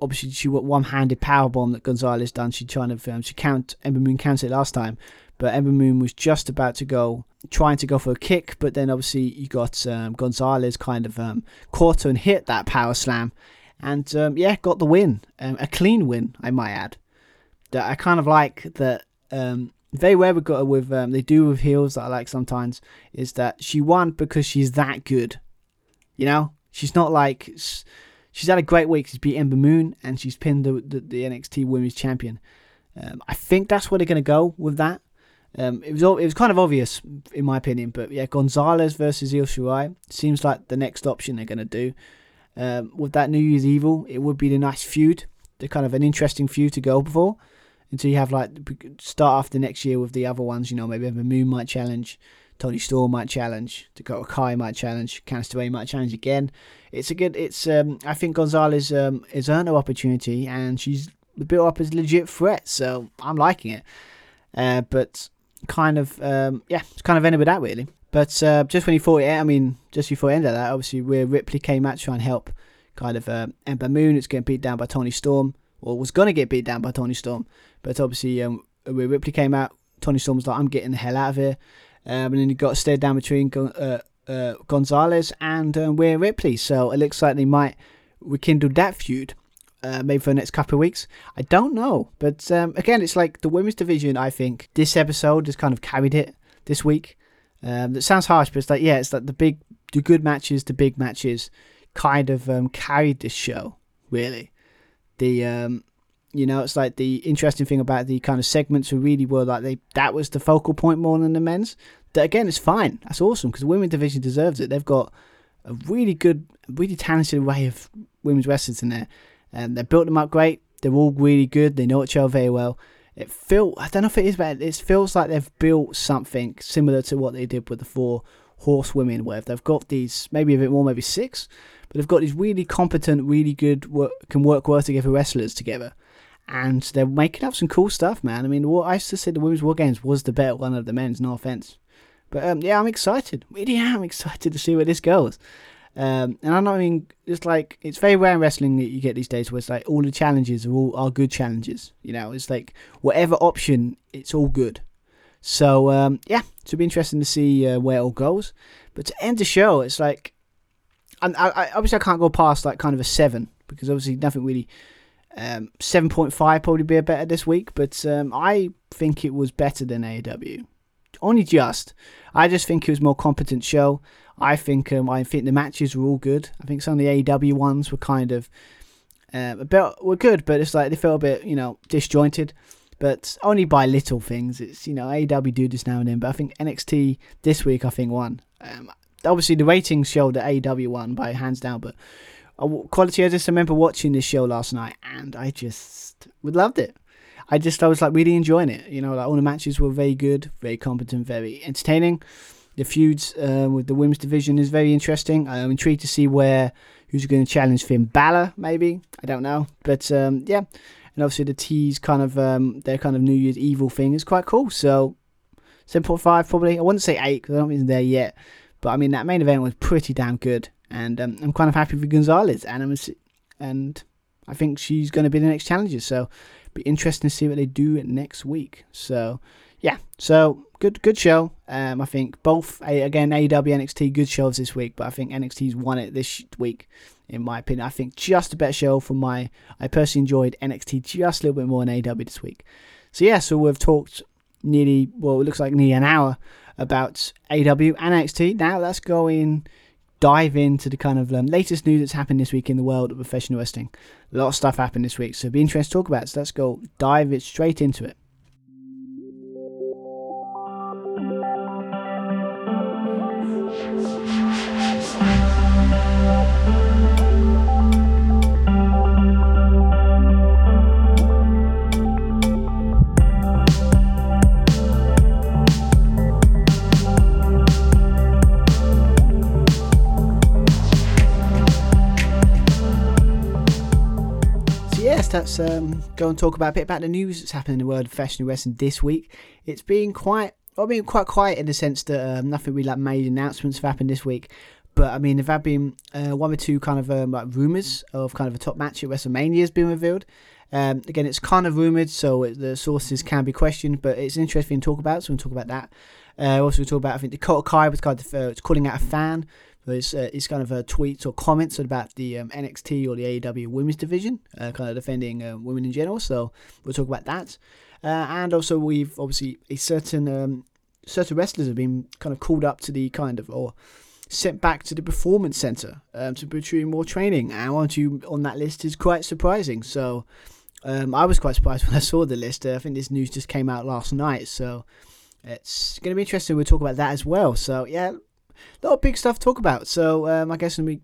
obviously she got one-handed power bomb that Gonzalez done. She trying to um, she count Ember Moon counted it last time, but Ember Moon was just about to go trying to go for a kick, but then obviously you got um, Gonzalez kind of um, caught and hit that power slam and um, yeah, got the win, um, a clean win, I might add. That I kind of like that. Um, very rare we got with um, they do with heels that I like sometimes is that she won because she's that good. You know, she's not like she's had a great week. She's beat Ember Moon and she's pinned the the, the NXT Women's Champion. I think that's where they're to go with that. Um, it was it was kind of obvious in my opinion, but yeah, Gonzalez versus Io Shirai seems like the next option they're going to do. Um, with that New Year's Evil, it would be the nice feud, the kind of an interesting feud to go for. Until you have like start after next year with the other ones, you know, maybe the Moon might challenge, Toni Storm might challenge, Dakota Kai might challenge, Candice LeRae might challenge again. It's a good. It's um, I think Gonzalez um, has earned her opportunity and she's built up as a legit threat, so I'm liking it. Uh, but kind of um, yeah, it's kind of ended with that really. But uh, just when you thought it, I mean, just before end of that, obviously where Ripley came out to try and help kind of uh, Ember Moon, it's getting beat down by Toni Storm, or was to get beat down by Toni Storm. But obviously, um, where Ripley came out, Toni Storm was like, I'm getting the hell out of here. Um, and then he got stared down between uh, uh, Gonzalez and um, Ripley. So it looks like they might rekindle that feud. Uh, maybe for the next couple of weeks. I don't know. But um, again, it's like the women's division, I think this episode has kind of carried it this week. Um, that sounds harsh, but it's like yeah, it's like the big, the good matches, the big matches, kind of um, carried this show really. The um, you know, it's like the interesting thing about the kind of segments who really were like they that was the focal point more than the men's. That again, it's fine. That's awesome because the women's division deserves it. They've got a really good, really talented array of women's wrestlers in there, and they built them up great. They're all really good. They know each other very well it feel I don't know if it is, but it feels like they've built something similar to what they did with the four horsewomen, where they've got these maybe a bit more, maybe six, but they've got these really competent, really good work, can work well together wrestlers together, and they're making up some cool stuff, man. I mean, what I used to say the women's war games was the better one of the men's. No offense, but um, yeah, I'm excited. Really am excited to see where this goes. Um, and I'm not mean it's like it's very rare in wrestling that you get these days where it's like all the challenges are all are good challenges. You know, it's like whatever option, it's all good. So um, yeah, it'll be interesting to see uh, where it all goes. But to end the show, it's like, and I, I, obviously I can't go past like kind of a seven because obviously nothing really. Um, seven point five probably be a better this week, but um, I think it was better than AEW. Only just. I just think it was more competent show. I think um, I think the matches were all good. I think some of the AEW ones were kind of uh, a bit were good, but it's like they felt a bit you know disjointed. But only by little things. It's you know AEW do this now and then, but I think NXT this week I think won. Um, obviously the ratings showed that AEW won by hands down, but uh, quality. I just remember watching this show last night and I just would loved it. I just I was like really enjoying it. You know, like all the matches were very good, very competent, very entertaining. The feuds uh, with the women's division is very interesting. I'm intrigued to see where who's going to challenge Finn Balor. Maybe I don't know, but um, yeah. And obviously the tease kind of um, their kind of New Year's Evil thing is quite cool. So seven point five probably. I wouldn't say eight because I don't think there yet. But I mean that main event was pretty damn good, and um, I'm kind of happy for Gonzalez, and I'm and I think she's going to be the next challenger. So be interesting to see what they do next week. So yeah, so good good show. Um, I think both again AEW NXT good shows this week, but I think NXT's won it this week in my opinion. I think just a better show for my. I personally enjoyed NXT just a little bit more than AEW this week. So yeah, so we've talked nearly well, it looks like nearly an hour about AEW and NXT. Now let's go in dive into the kind of um, latest news that's happened this week in the world of professional wrestling. A lot of stuff happened this week, so it'll be interesting to talk about. So let's go dive it straight into it. Let's um, go and talk about a bit about the news that's happened in the world of professional wrestling this week. It's been quite, I mean, quite quiet in the sense that um, nothing really like made announcements have happened this week. But I mean, there have been uh, one or two kind of um, like rumors of kind of a top match at WrestleMania has been revealed. Um, again, it's kind of rumored, so it, the sources can be questioned, but it's interesting to talk about. So we'll talk about that. Uh, also, we'll talk about I think Dakota Kai was kind of uh, calling out a fan his, uh, his kind of uh, tweets or comments about the um, NXT or the AEW women's division, uh, kind of defending uh, women in general. So we'll talk about that. Uh, and also, we've obviously a certain um, certain wrestlers have been kind of called up to the kind of or sent back to the performance center um, to pursue more training. And one you on that list is quite surprising. So um, I was quite surprised when I saw the list. Uh, I think this news just came out last night. So it's going to be interesting. We'll talk about that as well. So yeah, a lot of big stuff to talk about. So um, I guess we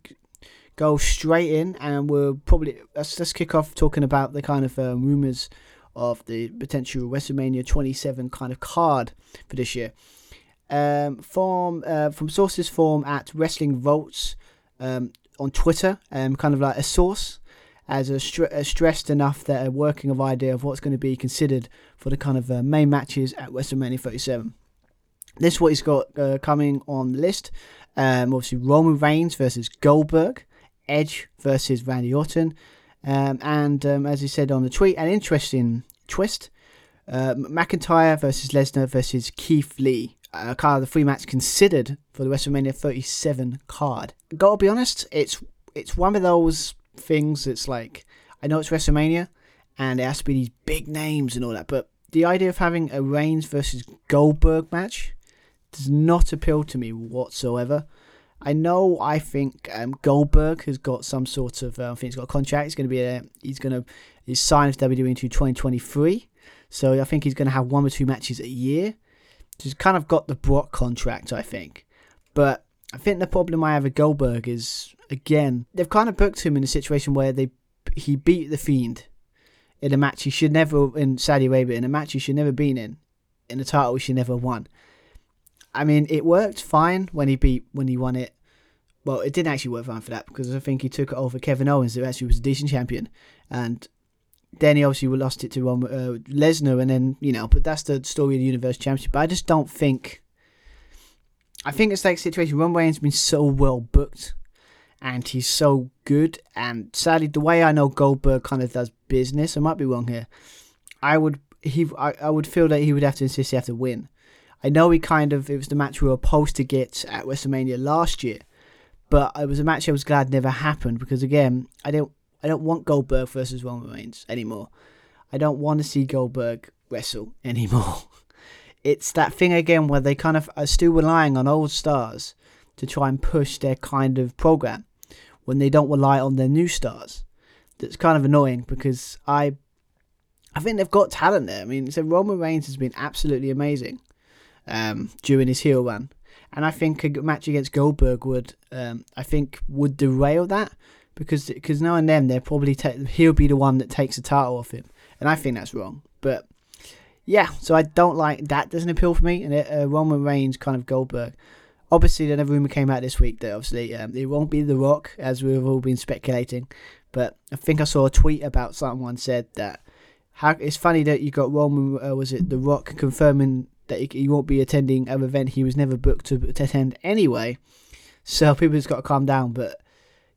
go straight in, and we'll probably let's let's kick off talking about the kind of um, rumors of the potential WrestleMania 27 kind of card for this year. Um, from uh, from sources form at WrestleVotes um, on Twitter, um, kind of like a source as a, str- a stressed enough that a working of idea of what's going to be considered for the kind of uh, main matches at WrestleMania 37. This is what he's got uh, coming on the list. Um, obviously, Roman Reigns versus Goldberg, Edge versus Randy Orton, um, and um, as he said on the tweet, an interesting twist: uh, McIntyre versus Lesnar versus Keith Lee. Uh, kind of the three match considered for the WrestleMania 37 card. Gotta be honest, it's it's one of those things. It's like I know it's WrestleMania, and it has to be these big names and all that, but the idea of having a Reigns versus Goldberg match does not appeal to me whatsoever. I know. I think um, Goldberg has got some sort of. Uh, I think he's got a contract. He's going to be a. He's going to. He's signed with WWE into 2023. So I think he's going to have one or two matches a year. He's kind of got the Brock contract, I think. But I think the problem I have with Goldberg is again they've kind of booked him in a situation where they he beat the Fiend in a match he should never in Saudi Arabia in a match he should never been in in a title he should never won. I mean, it worked fine when he beat when he won it. Well, it didn't actually work fine for that because I think he took it over Kevin Owens, who actually was a decent champion, and then he obviously lost it to Ron, uh, Lesnar, and then you know, but that's the story of the Universal Championship. But I just don't think. I think it's like situation. Ron Reigns been so well booked, and he's so good. And sadly, the way I know Goldberg kind of does business, I might be wrong here. I would he I, I would feel that he would have to insist he have to win. I know we kind of it was the match we were supposed to get at WrestleMania last year, but it was a match I was glad never happened because again, I don't I don't want Goldberg versus Roman Reigns anymore. I don't want to see Goldberg wrestle anymore. it's that thing again where they kind of are still relying on old stars to try and push their kind of program when they don't rely on their new stars. That's kind of annoying because I I think they've got talent there. I mean, so Roman Reigns has been absolutely amazing um, during his heel run. And I think a match against Goldberg would, um, I think, would derail that because because now and then they're probably ta- he'll be the one that takes the title off him, and I think that's wrong. But yeah, so I don't like that. Doesn't appeal for me. And uh, Roman Reigns kind of Goldberg. Obviously, then a rumor came out this week that obviously um, it won't be The Rock, as we've all been speculating. But I think I saw a tweet about someone said that how it's funny that you got Roman uh, was it The Rock confirming that he, he, won't be attending an event he was never booked to, attend anyway. So people just got to calm down. But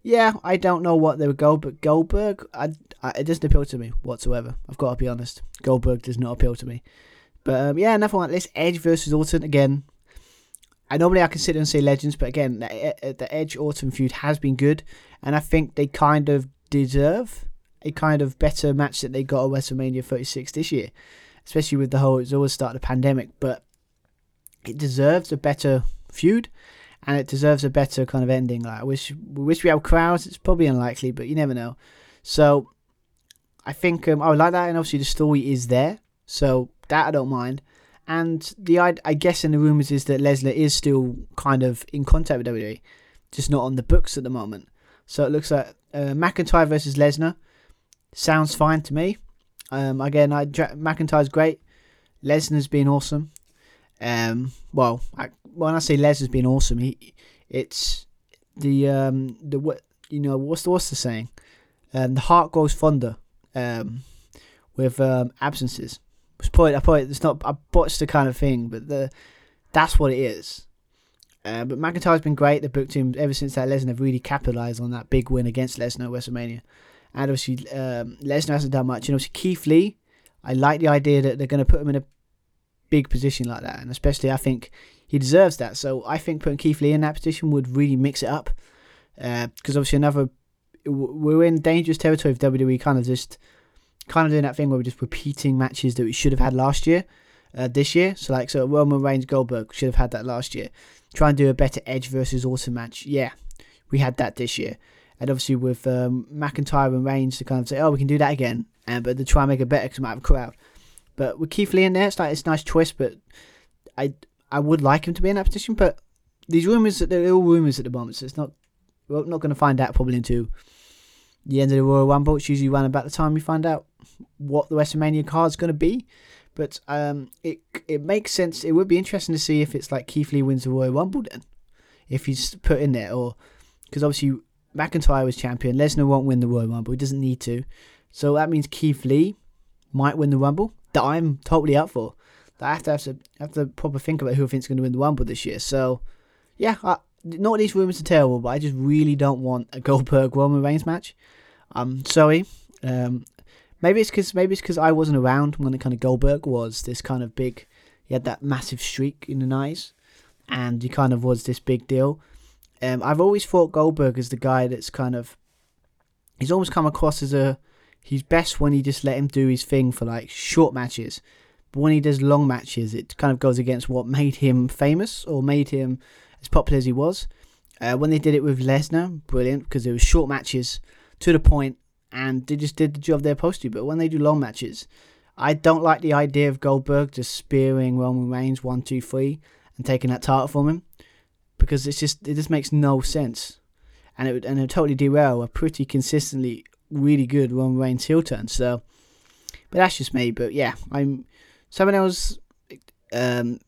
yeah, I don't know what they would go, but Goldberg, I, I, it doesn't appeal to me whatsoever. I've got to be honest. Goldberg does not appeal to me. But um, yeah, nothing like this. Edge versus Orton again. I normally I consider and say legends, but again, the, the Edge Orton feud has been good, and I think they kind of deserve a kind of better match that they got at WrestleMania 36 this year, especially with the whole it's always started a pandemic. But it deserves a better feud, and it deserves a better kind of ending. Like I wish, we wish we had crowds. It's probably unlikely, but you never know. So I think um, I would like that, and obviously the story is there, so that I don't mind. And the I guess in the rumors is that Lesnar is still kind of in contact with WWE, just not on the books at the moment. So it looks like uh, McIntyre versus Lesnar sounds fine to me. Um, again, I McIntyre's great. Lesnar's been awesome. Um, well, I, when I say Lesnar's been awesome, he it's the um the what you know what's the what's the saying? Um, the heart grows fonder. Um, with um absences. It's probably, I probably it's not I botched the kind of thing, but the that's what it is. Uh, but McIntyre's been great. They booked him ever since that Lesnar have really capitalised on that big win against Lesnar at WrestleMania. And obviously, um, Lesnar hasn't done much. And obviously, Keith Lee, I like the idea that they're going to put him in a big position like that. And especially, I think he deserves that. So I think putting Keith Lee in that position would really mix it up. Because uh, obviously, another. We're in dangerous territory of WWE kind of just kind of doing that thing where we're just repeating matches that we should have had last year, uh, this year. So like, so Roman Reigns Goldberg should have had that last year. Try and do a better Edge versus Orton match. Yeah, we had that this year. And obviously with um, McIntyre and Reigns to kind of say, oh, we can do that again, and but to try and make it better because we might have a crowd. But with Keith Lee in there, it's like it's a nice twist. But I I would like him to be in that position. But these rumors, they're all rumors at the moment, so it's not we're not going to find out probably until the end of the Royal Rumble. It's usually around about the time we find out what the WrestleMania card is going to be. But um, it it makes sense. It would be interesting to see if it's like Keith Lee wins the Royal Rumble then, if he's put in there, or because obviously McIntyre was champion. Lesnar won't win the Royal Rumble. He doesn't need to. So that means Keith Lee might win the Rumble. That I'm totally up for. I have to have to have to proper think about who I think's going to win the Rumble this year. So yeah, I, not these rumors are terrible, but I just really don't want a Goldberg Roman Reigns match. I'm sorry. Um, maybe it's because maybe it's because I wasn't around when the kind of Goldberg was this kind of big. He had that massive streak in the night, and he kind of was this big deal. Um, I've always thought Goldberg is the guy that's kind of. He's almost come across as a. He's best when you just let him do his thing for like short matches. But when he does long matches, it kind of goes against what made him famous or made him as popular as he was. Uh, when they did it with Lesnar, brilliant because it was short matches to the point and they just did the job they're supposed to. But when they do long matches, I don't like the idea of Goldberg just spearing Roman Reigns one, two, three, and taking that title from him because it's just it just makes no sense, and it would and it would totally derail a pretty consistently really good Roman Reigns heel turn. So, but that's just me. But yeah, I'm someone else. Um,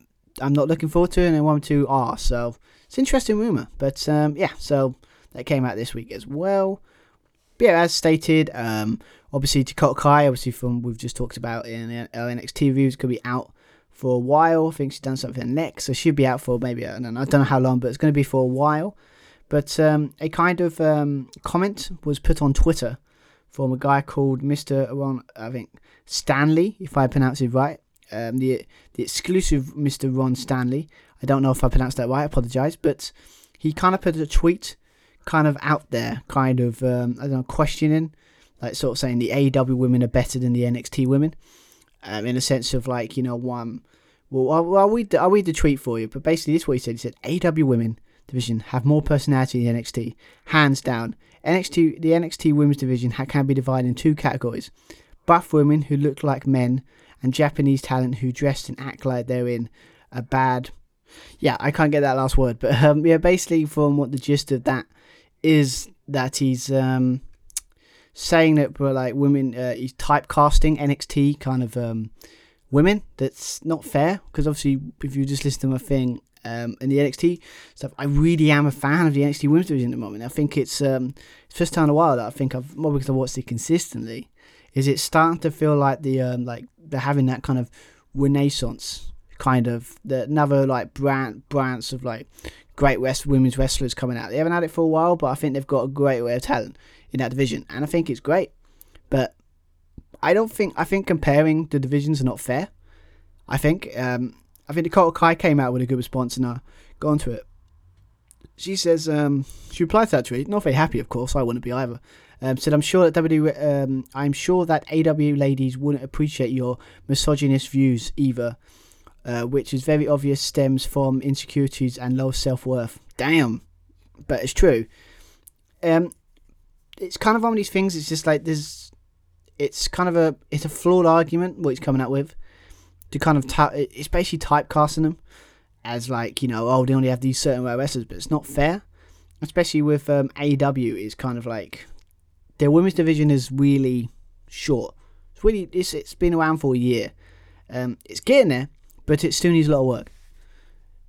I'm not looking forward to, and I want to are. So it's interesting rumor, but um, yeah. So that came out this week as well. But yeah, as stated, um, obviously Dakota Kai, obviously from we've just talked about in the NXT reviews, could be out for a while. I think she's done something next, so she'll be out for maybe I don't know, I don't know how long, but it's going to be for a while. But um, a kind of um, comment was put on Twitter from a guy called Mr. Ron, I think Stanley, if I pronounce it right. Um, the the exclusive Mr. Ron Stanley. I don't know if I pronounced that right. I apologise, but he kind of put a tweet, kind of out there, kind of um, I don't know, questioning, like sort of saying the AEW women are better than the NXT women um, in a sense of like you know one. Well, I'll, I'll read the, I'll read the tweet for you, but basically this is what he said. He said AW Women division have more personality than NXT, hands down. NXT the NXT Women's division can be divided in two categories: buff women who look like men, and Japanese talent who dress and act like they're in a bad. Yeah, I can't get that last word, but um, yeah, basically from what the gist of that is that he's um, saying that we're like women, uh, he's typecasting NXT kind of um, women. That's not fair because obviously, if you just listen to my thing um, in the NXT stuff, I really am a fan of the NXT women's division at the moment. I think it's um, it's first time in a while that I think I've more because I watched it consistently. Is it starting to feel like the um, like they're having that kind of renaissance kind of the another like brand brands of like great West women's wrestlers coming out. They haven't had it for a while, but I think they've got a great way of talent in that division, and I think it's great. But I don't think I think comparing the divisions are not fair. I think um, I think Dakota Kai came out with a good response, and I got onto it. She says um, she replied to that tweet, not very happy, of course. I wouldn't be either. Um, said I'm sure that W, um, I'm sure that AW ladies wouldn't appreciate your misogynist views either, uh, which is very obvious stems from insecurities and low self worth. Damn, but it's true. Um, it's kind of one of these things. It's just like there's, it's kind of a it's a flawed argument what he's coming out with, to kind of ta- it's basically typecasting them as like you know oh they only have these certain wrestlers, but it's not fair, especially with um, AEW. It's kind of like their women's division is really short. It's really it's it's been around for a year. Um, it's getting there, but it still needs a lot of work.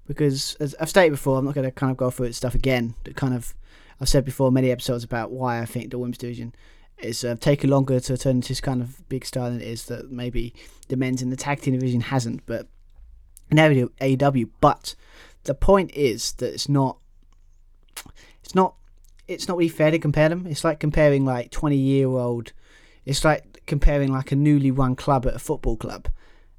Because as I've stated before, I'm not going to kind of go through its stuff again. That kind of I've said before many episodes about why I think the women's division is uh, longer to turn into this kind of big star than it is that maybe the men's in the tag team division hasn't. But now we do AEW. But the point is that it's not. It's not. It's not really fair to compare them. It's like comparing like twenty year old. It's like comparing like a newly run club at a football club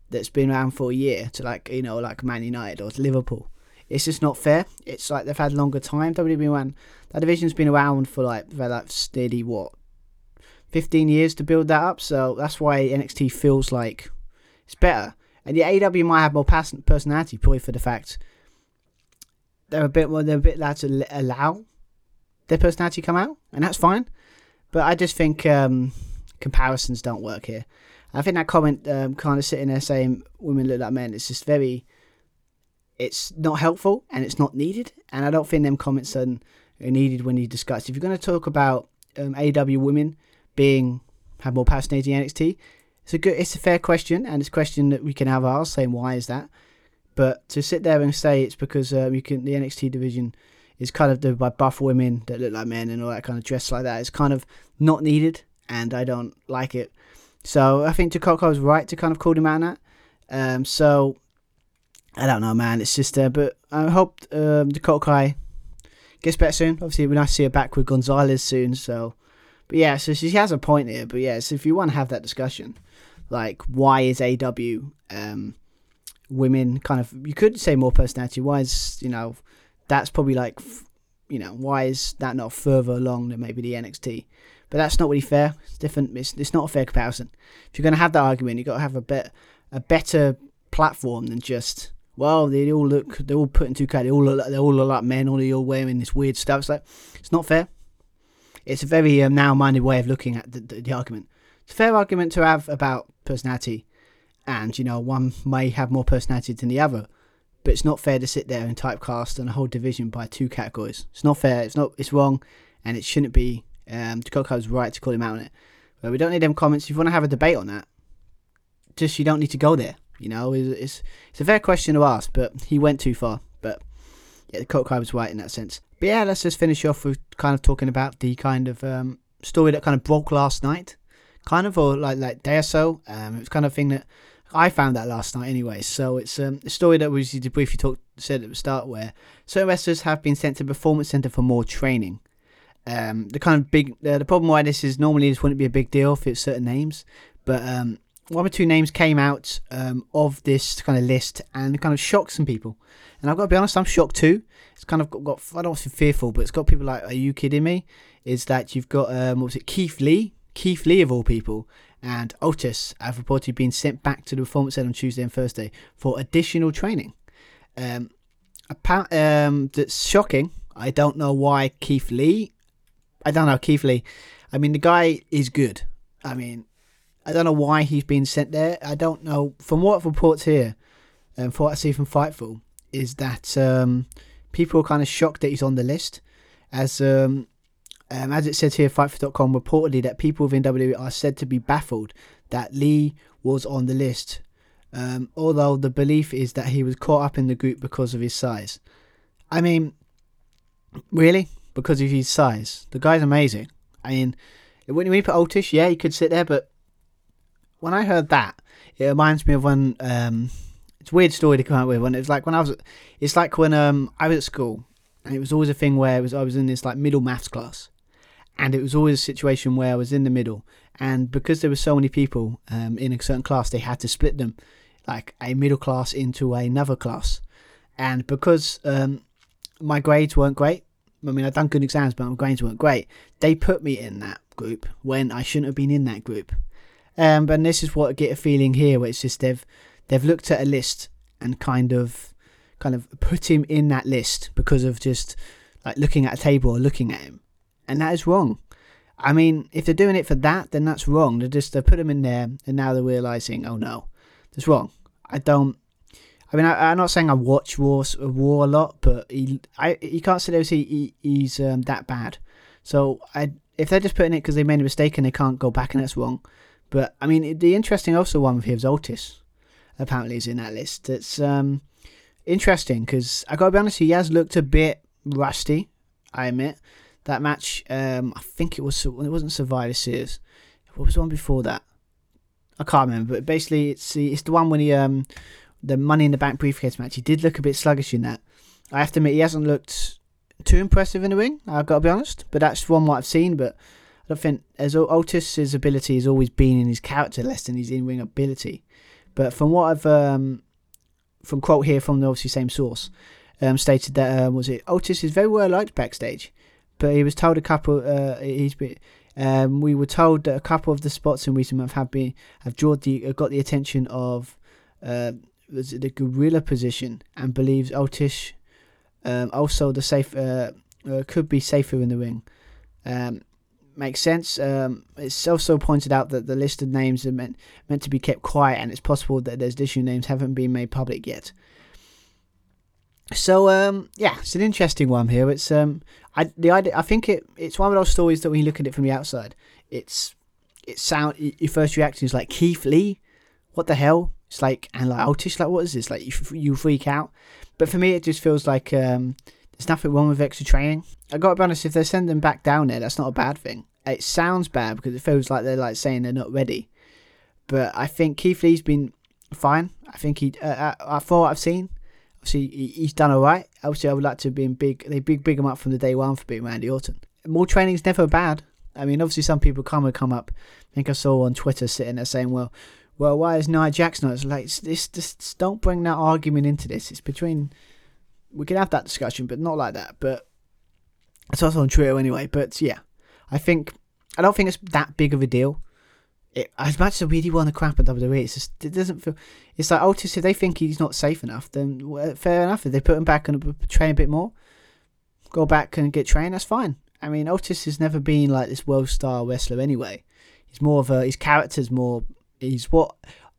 that's been around for a year to like you know like Man United or Liverpool. It's just not fair. It's like they've had longer time. WWE one that division's been around for like for like steady what, fifteen years to build that up. So that's why NXT feels like it's better. And the AEW might have more personality, probably for the fact they're a bit more they're a bit allowed to allow their personality come out, and that's fine. But I just think um, comparisons don't work here. I think that comment um, kind of sitting there saying women look like men. It's just very, it's not helpful and it's not needed. And I don't think them comments are, needed when you discuss. If you're going to talk about um, AW women being have more personality in NXT, it's a good, it's a fair question, and it's a question that we can have ours saying why is that. But to sit there and say it's because um, you can the NXT division is kind of done by buff women that look like men and all that kind of dress like that. It's kind of not needed, and I don't like it. So I think Dakota was right to kind of call him out on that. Um, so I don't know, man. It's just, uh, but I hope um, Dakota gets better soon. Obviously, be nice to see her back with Gonzalez soon. So, but yeah, so she has a point here. But yeah, so if you want to have that discussion, like why is AW um, women kind of you could say more personality? Why is you know that's probably like you know why is that not further along than maybe the NXT? But that's not really fair. It's different. It's, it's not a fair comparison. If you're going to have that argument, you've got to have a bit a better platform than just well, they all look they're all put in two categories. They all look like, they all look like men. All all wearing this weird stuff. It's like it's not fair. It's a very um, narrow-minded way of looking at the, the, the argument. It's a fair argument to have about personality, and you know one may have more personality than the other, but it's not fair to sit there and typecast on a whole division by two categories. It's not fair. It's not. It's wrong, and it shouldn't be um, was right to call him out on it. But we don't need them comments. If you want to have a debate on that, just you don't need to go there. You know, it's, it's, it's a fair question to ask, but he went too far. But yeah, the Dakota was right in that sense. But yeah, let's just finish off with kind of talking about the kind of um, story that kind of broke last night, kind of, or like like day or so. Um, it was kind of thing that I found that last night anyway. So it's um, a story that was briefly talked said at the start where certain wrestlers have been sent to Performance Center for more training. Um, the kind of big uh, the problem why this is normally this wouldn't be a big deal for certain names, but um, one or two names came out um, of this kind of list and kind of shocked some people. And I've got to be honest, I'm shocked too. It's kind of got, got I don't want to say fearful, but it's got people like, are you kidding me? Is that you've got um, what was it, Keith Lee, Keith Lee of all people, and Otis have reportedly been sent back to the performance center on Tuesday and Thursday for additional training. Um, um, that's shocking. I don't know why Keith Lee I don't know Keith Lee. I mean, the guy is good. I mean, I don't know why he's been sent there. I don't know. From what reports here, and um, from what I see from Fightful, is that um, people are kind of shocked that he's on the list. As um, Um, as it says here, Fightful.com reportedly that people within WWE are said to be baffled that Lee was on the list, um, although the belief is that he was caught up in the group because of his size. I mean, really? Because of his size? The guy's amazing. I mean, when you put Otis, yeah, he could sit there, but when I heard that, it reminds me of when um, it's a weird story to come out with. When it was like when I was, it's like when um I was at school, and it was always a thing where it was I was in this like middle maths class, and it was always a situation where I was in the middle, and because there were so many people um, in a certain class, they had to split them, like a middle class into another class, and because um, my grades weren't great. I mean, I'd done good exams, but my grades weren't great. They put me in that group when I shouldn't have been in that group. Um, and this is what I get a feeling here, where it's just they've they've looked at a list and kind of kind of put him in that list because of just like looking at a table or looking at him, and that is wrong. I mean, if they're doing it for that, then that's wrong. They just they put him in there, and now they're realizing, oh no, that's wrong. I don't. I mean, I, am not saying I watch War, War a lot, but he, I, you can't say he, he's um, that bad. So I, if they're just putting it because they made a mistake and they can't go back and that's wrong. But I mean, the interesting also one with him Otis. Apparently, is in that list. It's um, interesting because I gotta be honest, he has looked a bit rusty. I admit that match. Um, I think it was it wasn't Survivor Series. What was the one before that? I can't remember. But basically, it's the it's the one when he um the Money in the Bank briefcase match. He did look a bit sluggish in that. I have to admit, he hasn't looked too impressive in the ring. I've got to be honest, but that's one what I've seen. But I don't think as Otis's ability has always been in his character less than his in-ring ability. But from what I've um, from quote here from the obviously same source, um, stated that um, was it Otis is very well liked backstage, but he was told a couple. Uh, he's been. Um, we were told that a couple of the spots in recent months have been have drawn the uh, got the attention of uh, the gorilla position and believes Otis um, also the safe uh, uh, could be safer in the ring. Um, makes sense. Um, it's also pointed out that the list of names are meant meant to be kept quiet, and it's possible that those additional names haven't been made public yet. So um, yeah, it's an interesting one here. It's um, I the idea. I think it it's one of those stories that when you look at it from the outside, it's it sound your first reaction is like Keith Lee, what the hell? It's like and like Otis, like what is this? Like you, you freak out. But for me, it just feels like um, there's nothing wrong with extra training. I got to be honest, if they send them back down there, that's not a bad thing. It sounds bad because it feels like they're like saying they're not ready. But I think Keith Lee's been fine. I think he, uh, uh, for what I've seen, obviously he's done all right. Obviously, I would like to have been big. They big big him up from the day one for being Randy Orton. More training's never bad. I mean, obviously, some people come and come up. I think I saw on Twitter sitting there saying, "Well, well, why is Nia not?" It's like this. Just don't bring that argument into this. It's between we could have that discussion, but not like that. But it's also on Twitter anyway. But yeah, I think I don't think it's that big of a deal. It, as much as I really want to crap at WWE, it's just it doesn't feel. It's like Otis. If they think he's not safe enough, then fair enough. If they put him back and train a bit more, go back and get trained. That's fine. I mean, Otis has never been like this world star wrestler anyway. He's more of a his character's more. He's what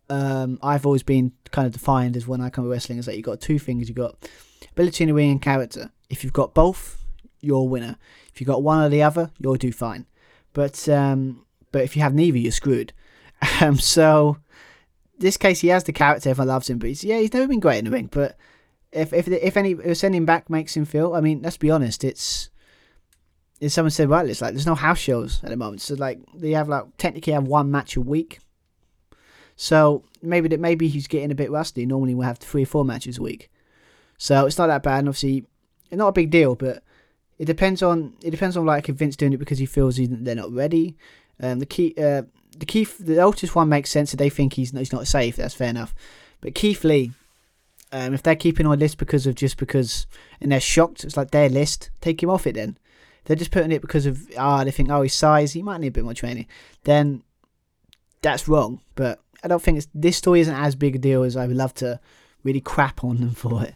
um, I've always been kind of defined as when I come to wrestling is that you got two things. You got ring and character. If you've got both, you're a winner. If you've got one or the other, you'll do fine. But um, but if you have neither, you're screwed. Um, so this case, he has the character. Everyone loves him, but he's, yeah, he's never been great in the ring. But if if if any if sending back makes him feel, I mean, let's be honest, it's. As someone said, well, it's like there's no house shows at the moment, so like they have like technically have one match a week. So maybe that maybe he's getting a bit rusty. Normally we have three or four matches a week. So it's not that bad. And obviously, not a big deal, but it depends on it depends on like if Vince doing it because he feels they're not ready. Um, the key, uh, the Keith, the Otis one makes sense. If they think he's he's not safe, that's fair enough. But Keith Lee, um, if they're keeping on list because of just because and they're shocked, it's like their list. Take him off it then. They're just putting it because of ah, they think oh his size, he might need a bit more training. Then that's wrong. But I don't think it's this story isn't as big a deal as I would love to really crap on them for it.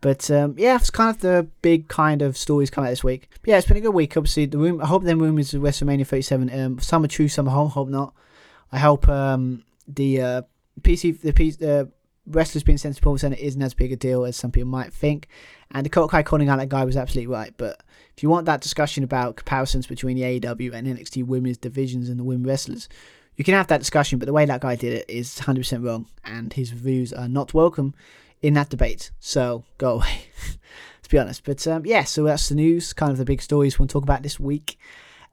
But um, yeah, it's kind of the big kind of stories coming out this week. But yeah, it's been a good week. Obviously, the room. I hope the room is WrestleMania 37. Um, some are true, some are home. Hope not. I hope um, the uh, PC, the PC, uh, wrestlers being sent to Performance Center isn't as big a deal as some people might think. And the Kai calling out that guy was absolutely right. But if you want that discussion about comparisons between the AEW and NXT women's divisions and the women wrestlers, you can have that discussion. But the way that guy did it is 100% wrong, and his views are not welcome in that debate. So go away. Let's be honest. But um, yeah, so that's the news, kind of the big stories we want to talk about this week.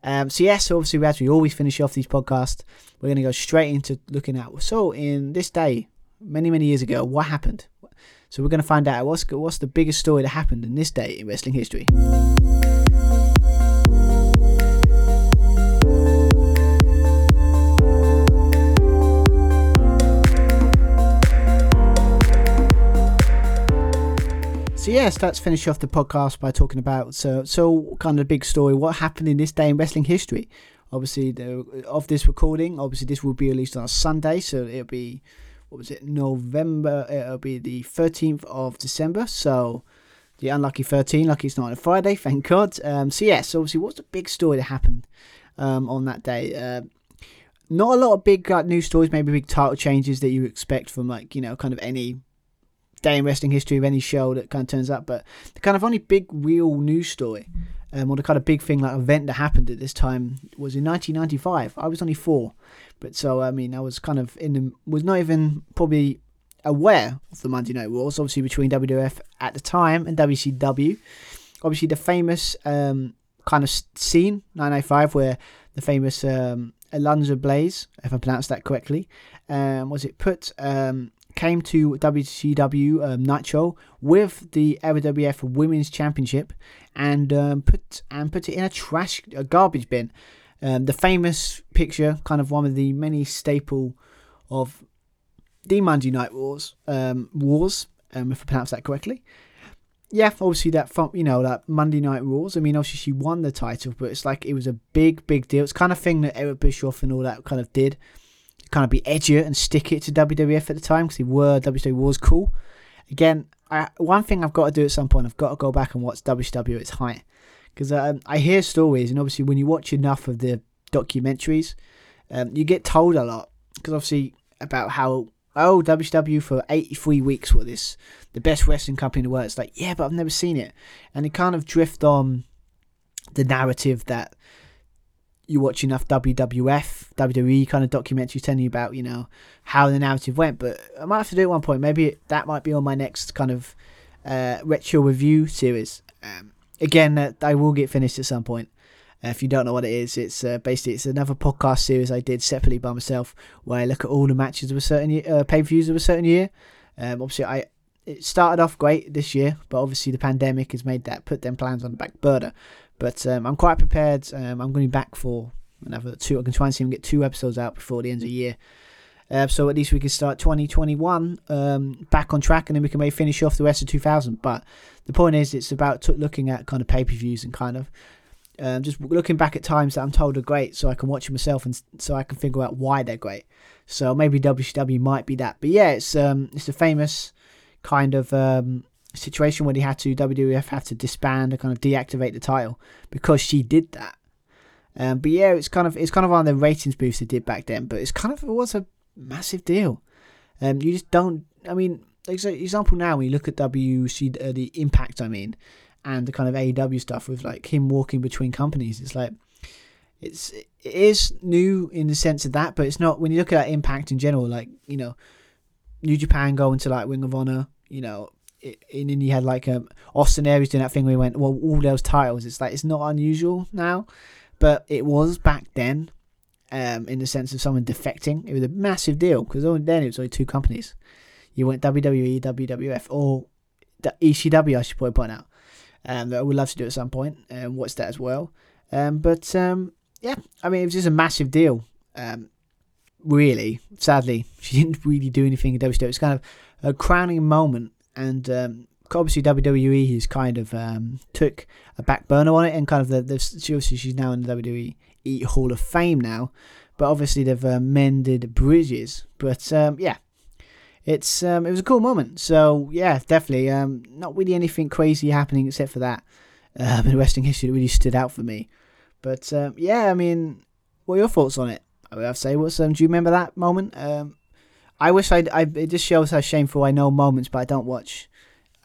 Um, so yes, so obviously as we always finish off these podcasts, we're going to go straight into looking at so in this day, many many years ago, what happened. So we're going to find out what's what's the biggest story that happened in this day in wrestling history. So yes, let's finish off the podcast by talking about so so kind of big story. What happened in this day in wrestling history? Obviously, the, of this recording, obviously this will be released on a Sunday, so it'll be what was it November? It'll be the thirteenth of December. So the unlucky thirteen, lucky it's not on a Friday, thank God. Um, so yes, obviously, what's the big story that happened um, on that day? Uh, not a lot of big uh, news stories, maybe big title changes that you expect from like you know kind of any day in wrestling history of any show that kind of turns up. But the kind of only big real news story, um, or the kind of big thing like event that happened at this time was in 1995. I was only four, but so I mean I was kind of in the was not even probably aware of the Monday Night Wars, obviously between WWF at the time and WCW. Obviously the famous um, kind of scene 995 where the famous um, Alundra Blaze, if I pronounced that correctly, um, was it put um, came to WCW um, Nitro with the WWF Women's Championship and um, put and put it in a trash a garbage bin. Um, the famous picture, kind of one of the many staple of the Monday Night Wars um, wars, um, if I pronounce that correctly. Yeah, obviously that you know that Monday Night Wars. I mean, obviously she won the title, but it's like it was a big, big deal. It's kind of thing that Eric Bischoff and all that kind of did kind of be edgier and stick it to WWF at the time because they were WCW was cool. Again, I, one thing I've got to do at some point, I've got to go back and watch WCW at its height because um, I hear stories, and obviously when you watch enough of the documentaries, um, you get told a lot because obviously about how oh WCW for 83 weeks were this the best wrestling company in the world. It's like yeah, but I've never seen it, and it kind of drift on the narrative that you watch enough WWF, WWE kind of documentaries telling you about, you know, how the narrative went. But I might have to do it at one point. Maybe that might be on my next kind of uh, retro review series. Um, again, that I will get finished at some point. Uh, if you don't know what it is, it's uh, basically it's another podcast series I did separately by myself, where I look at all the matches of a certain year, uh, pay per views of a certain year. Um, obviously, I it started off great this year, but obviously the pandemic has made that put them plans on the back burner. But um, I'm quite prepared. Um, I'm going to be back for another two. I can try and see him get two episodes out before the end of the year. Uh, so at least we can start 2021 um, back on track, and then we can maybe finish off the rest of 2000. But the point is, it's about t- looking at kind of pay per views and kind of um, just looking back at times that I'm told are great, so I can watch them myself and so I can figure out why they're great. So maybe WCW might be that. But yeah, it's um, it's a famous kind of um, situation where they had to WWF had to disband and kind of deactivate the title because she did that. Um, but yeah, it's kind of it's kind of on the ratings boost they did back then, but it's kind of it was a massive deal. Um, you just don't. I mean, like example now when you look at WC uh, the impact, I mean, and the kind of AEW stuff with like him walking between companies, it's like it's it is new in the sense of that, but it's not when you look at impact in general. Like you know, New Japan going to like Ring of Honor, you know, and then you had like um, Austin Aries doing that thing where he went, well, all those titles. It's like it's not unusual now, but it was back then. Um, in the sense of someone defecting, it was a massive deal because then it was only two companies. You went WWE, WWF, or ECW. I should probably point out. Um, that I would love to do at some point and watch that as well. Um, but um, yeah, I mean, it was just a massive deal. Um, really, sadly, she didn't really do anything in WWE. It's kind of a crowning moment and um, obviously WWE has kind of um, took a back burner on it, and kind of the, the she obviously she's now in the WWE Hall of Fame now, but obviously they've uh, mended bridges. But um, yeah, it's um, it was a cool moment. So yeah, definitely um, not really anything crazy happening except for that um, in wrestling history that really stood out for me. But um, yeah, I mean, what are your thoughts on it? I would have to say, what's um, do you remember that moment? Um, I wish I'd, I. It just shows how shameful I know moments, but I don't watch.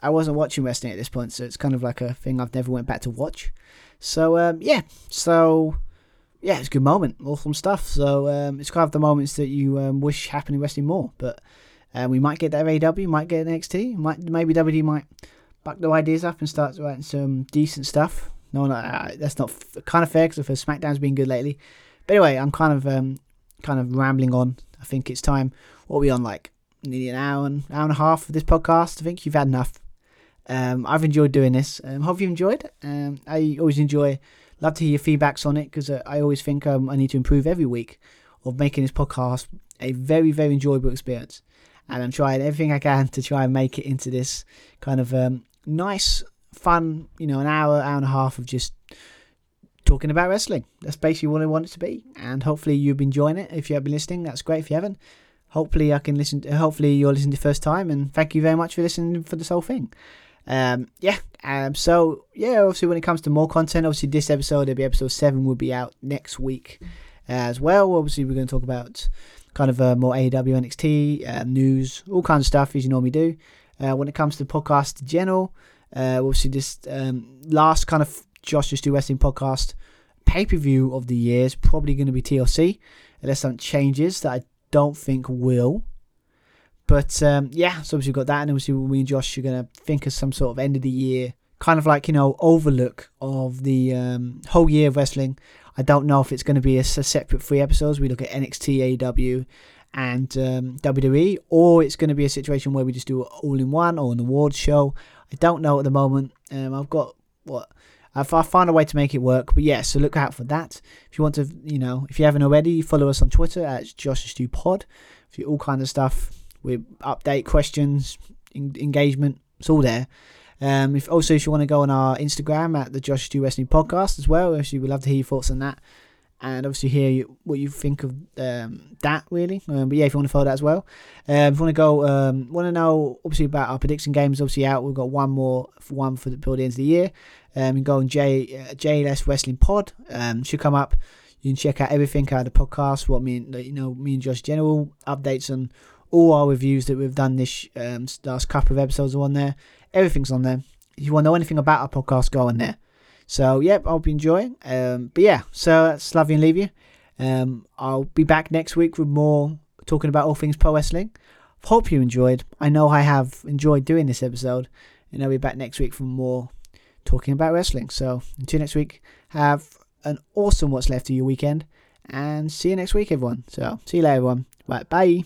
I wasn't watching wrestling at this point, so it's kind of like a thing I've never went back to watch. So um, yeah, so yeah, it's a good moment, awesome stuff. So um, it's kind of the moments that you um, wish happened in wrestling more. But uh, we might get that AW, might get NXT, might maybe WD might back the ideas up and start writing some decent stuff. No, no, that's not f- kind of fair because SmackDown's been good lately. But anyway, I'm kind of um, kind of rambling on. I think it's time. What are we on like nearly an hour and hour and a half of this podcast? I think you've had enough. Um, I've enjoyed doing this. Um, hope you enjoyed. Um, I always enjoy. Love to hear your feedbacks on it because uh, I always think um, I need to improve every week of making this podcast a very very enjoyable experience. And I'm trying everything I can to try and make it into this kind of um, nice, fun, you know, an hour, hour and a half of just talking about wrestling. That's basically what I want it to be. And hopefully you've been enjoying it. If you have been listening, that's great. If you haven't, hopefully I can listen. To, hopefully you're listening the first time. And thank you very much for listening for this whole thing. Um, yeah. Um, so yeah, obviously when it comes to more content, obviously this episode, it'll be episode seven, will be out next week as well. Obviously we're going to talk about kind of uh, more AEW, NXT uh, news, all kinds of stuff as you normally do. Uh, when it comes to podcast in general, uh, obviously this um, last kind of Josh and Stu Wrestling podcast pay per view of the year is probably going to be TLC, unless something changes that I don't think will. But um, yeah, so obviously we've got that, and obviously we and Josh are going to think of some sort of end of the year kind of like you know overlook of the um, whole year of wrestling. I don't know if it's going to be a, a separate three episodes. We look at NXT, AEW, and um, WWE, or it's going to be a situation where we just do it all in one or an awards show. I don't know at the moment. Um, I've got what I've, I'll find a way to make it work. But yeah, so look out for that. If you want to, you know, if you haven't already, follow us on Twitter at Josh Stu Pod. For all kinds of stuff, we update questions, in, engagement. It's all there. Um, if also if you want to go on our Instagram at the Josh Stu Wrestling Podcast as well, actually we'd love to hear your thoughts on that and obviously hear you, what you think of um, that really. Um, but yeah, if you want to follow that as well, um, if you want to go, um, want to know obviously about our prediction games, obviously out. We've got one more, one for the, the end of the year. Um, you go on J uh, JLS Wrestling Pod. Um, should come up. You can check out everything out of the podcast. What me and you know, me and Josh general updates on all our reviews that we've done this um, last couple of episodes are on there. Everything's on there. If you want to know anything about our podcast, go on there. So, yep, I'll be enjoying. Um, but yeah, so that's love you and leave you. Um, I'll be back next week with more talking about all things pro wrestling. Hope you enjoyed. I know I have enjoyed doing this episode, and I'll be back next week for more talking about wrestling. So until next week, have an awesome what's left of your weekend and see you next week, everyone. So see you later, everyone. Right, bye.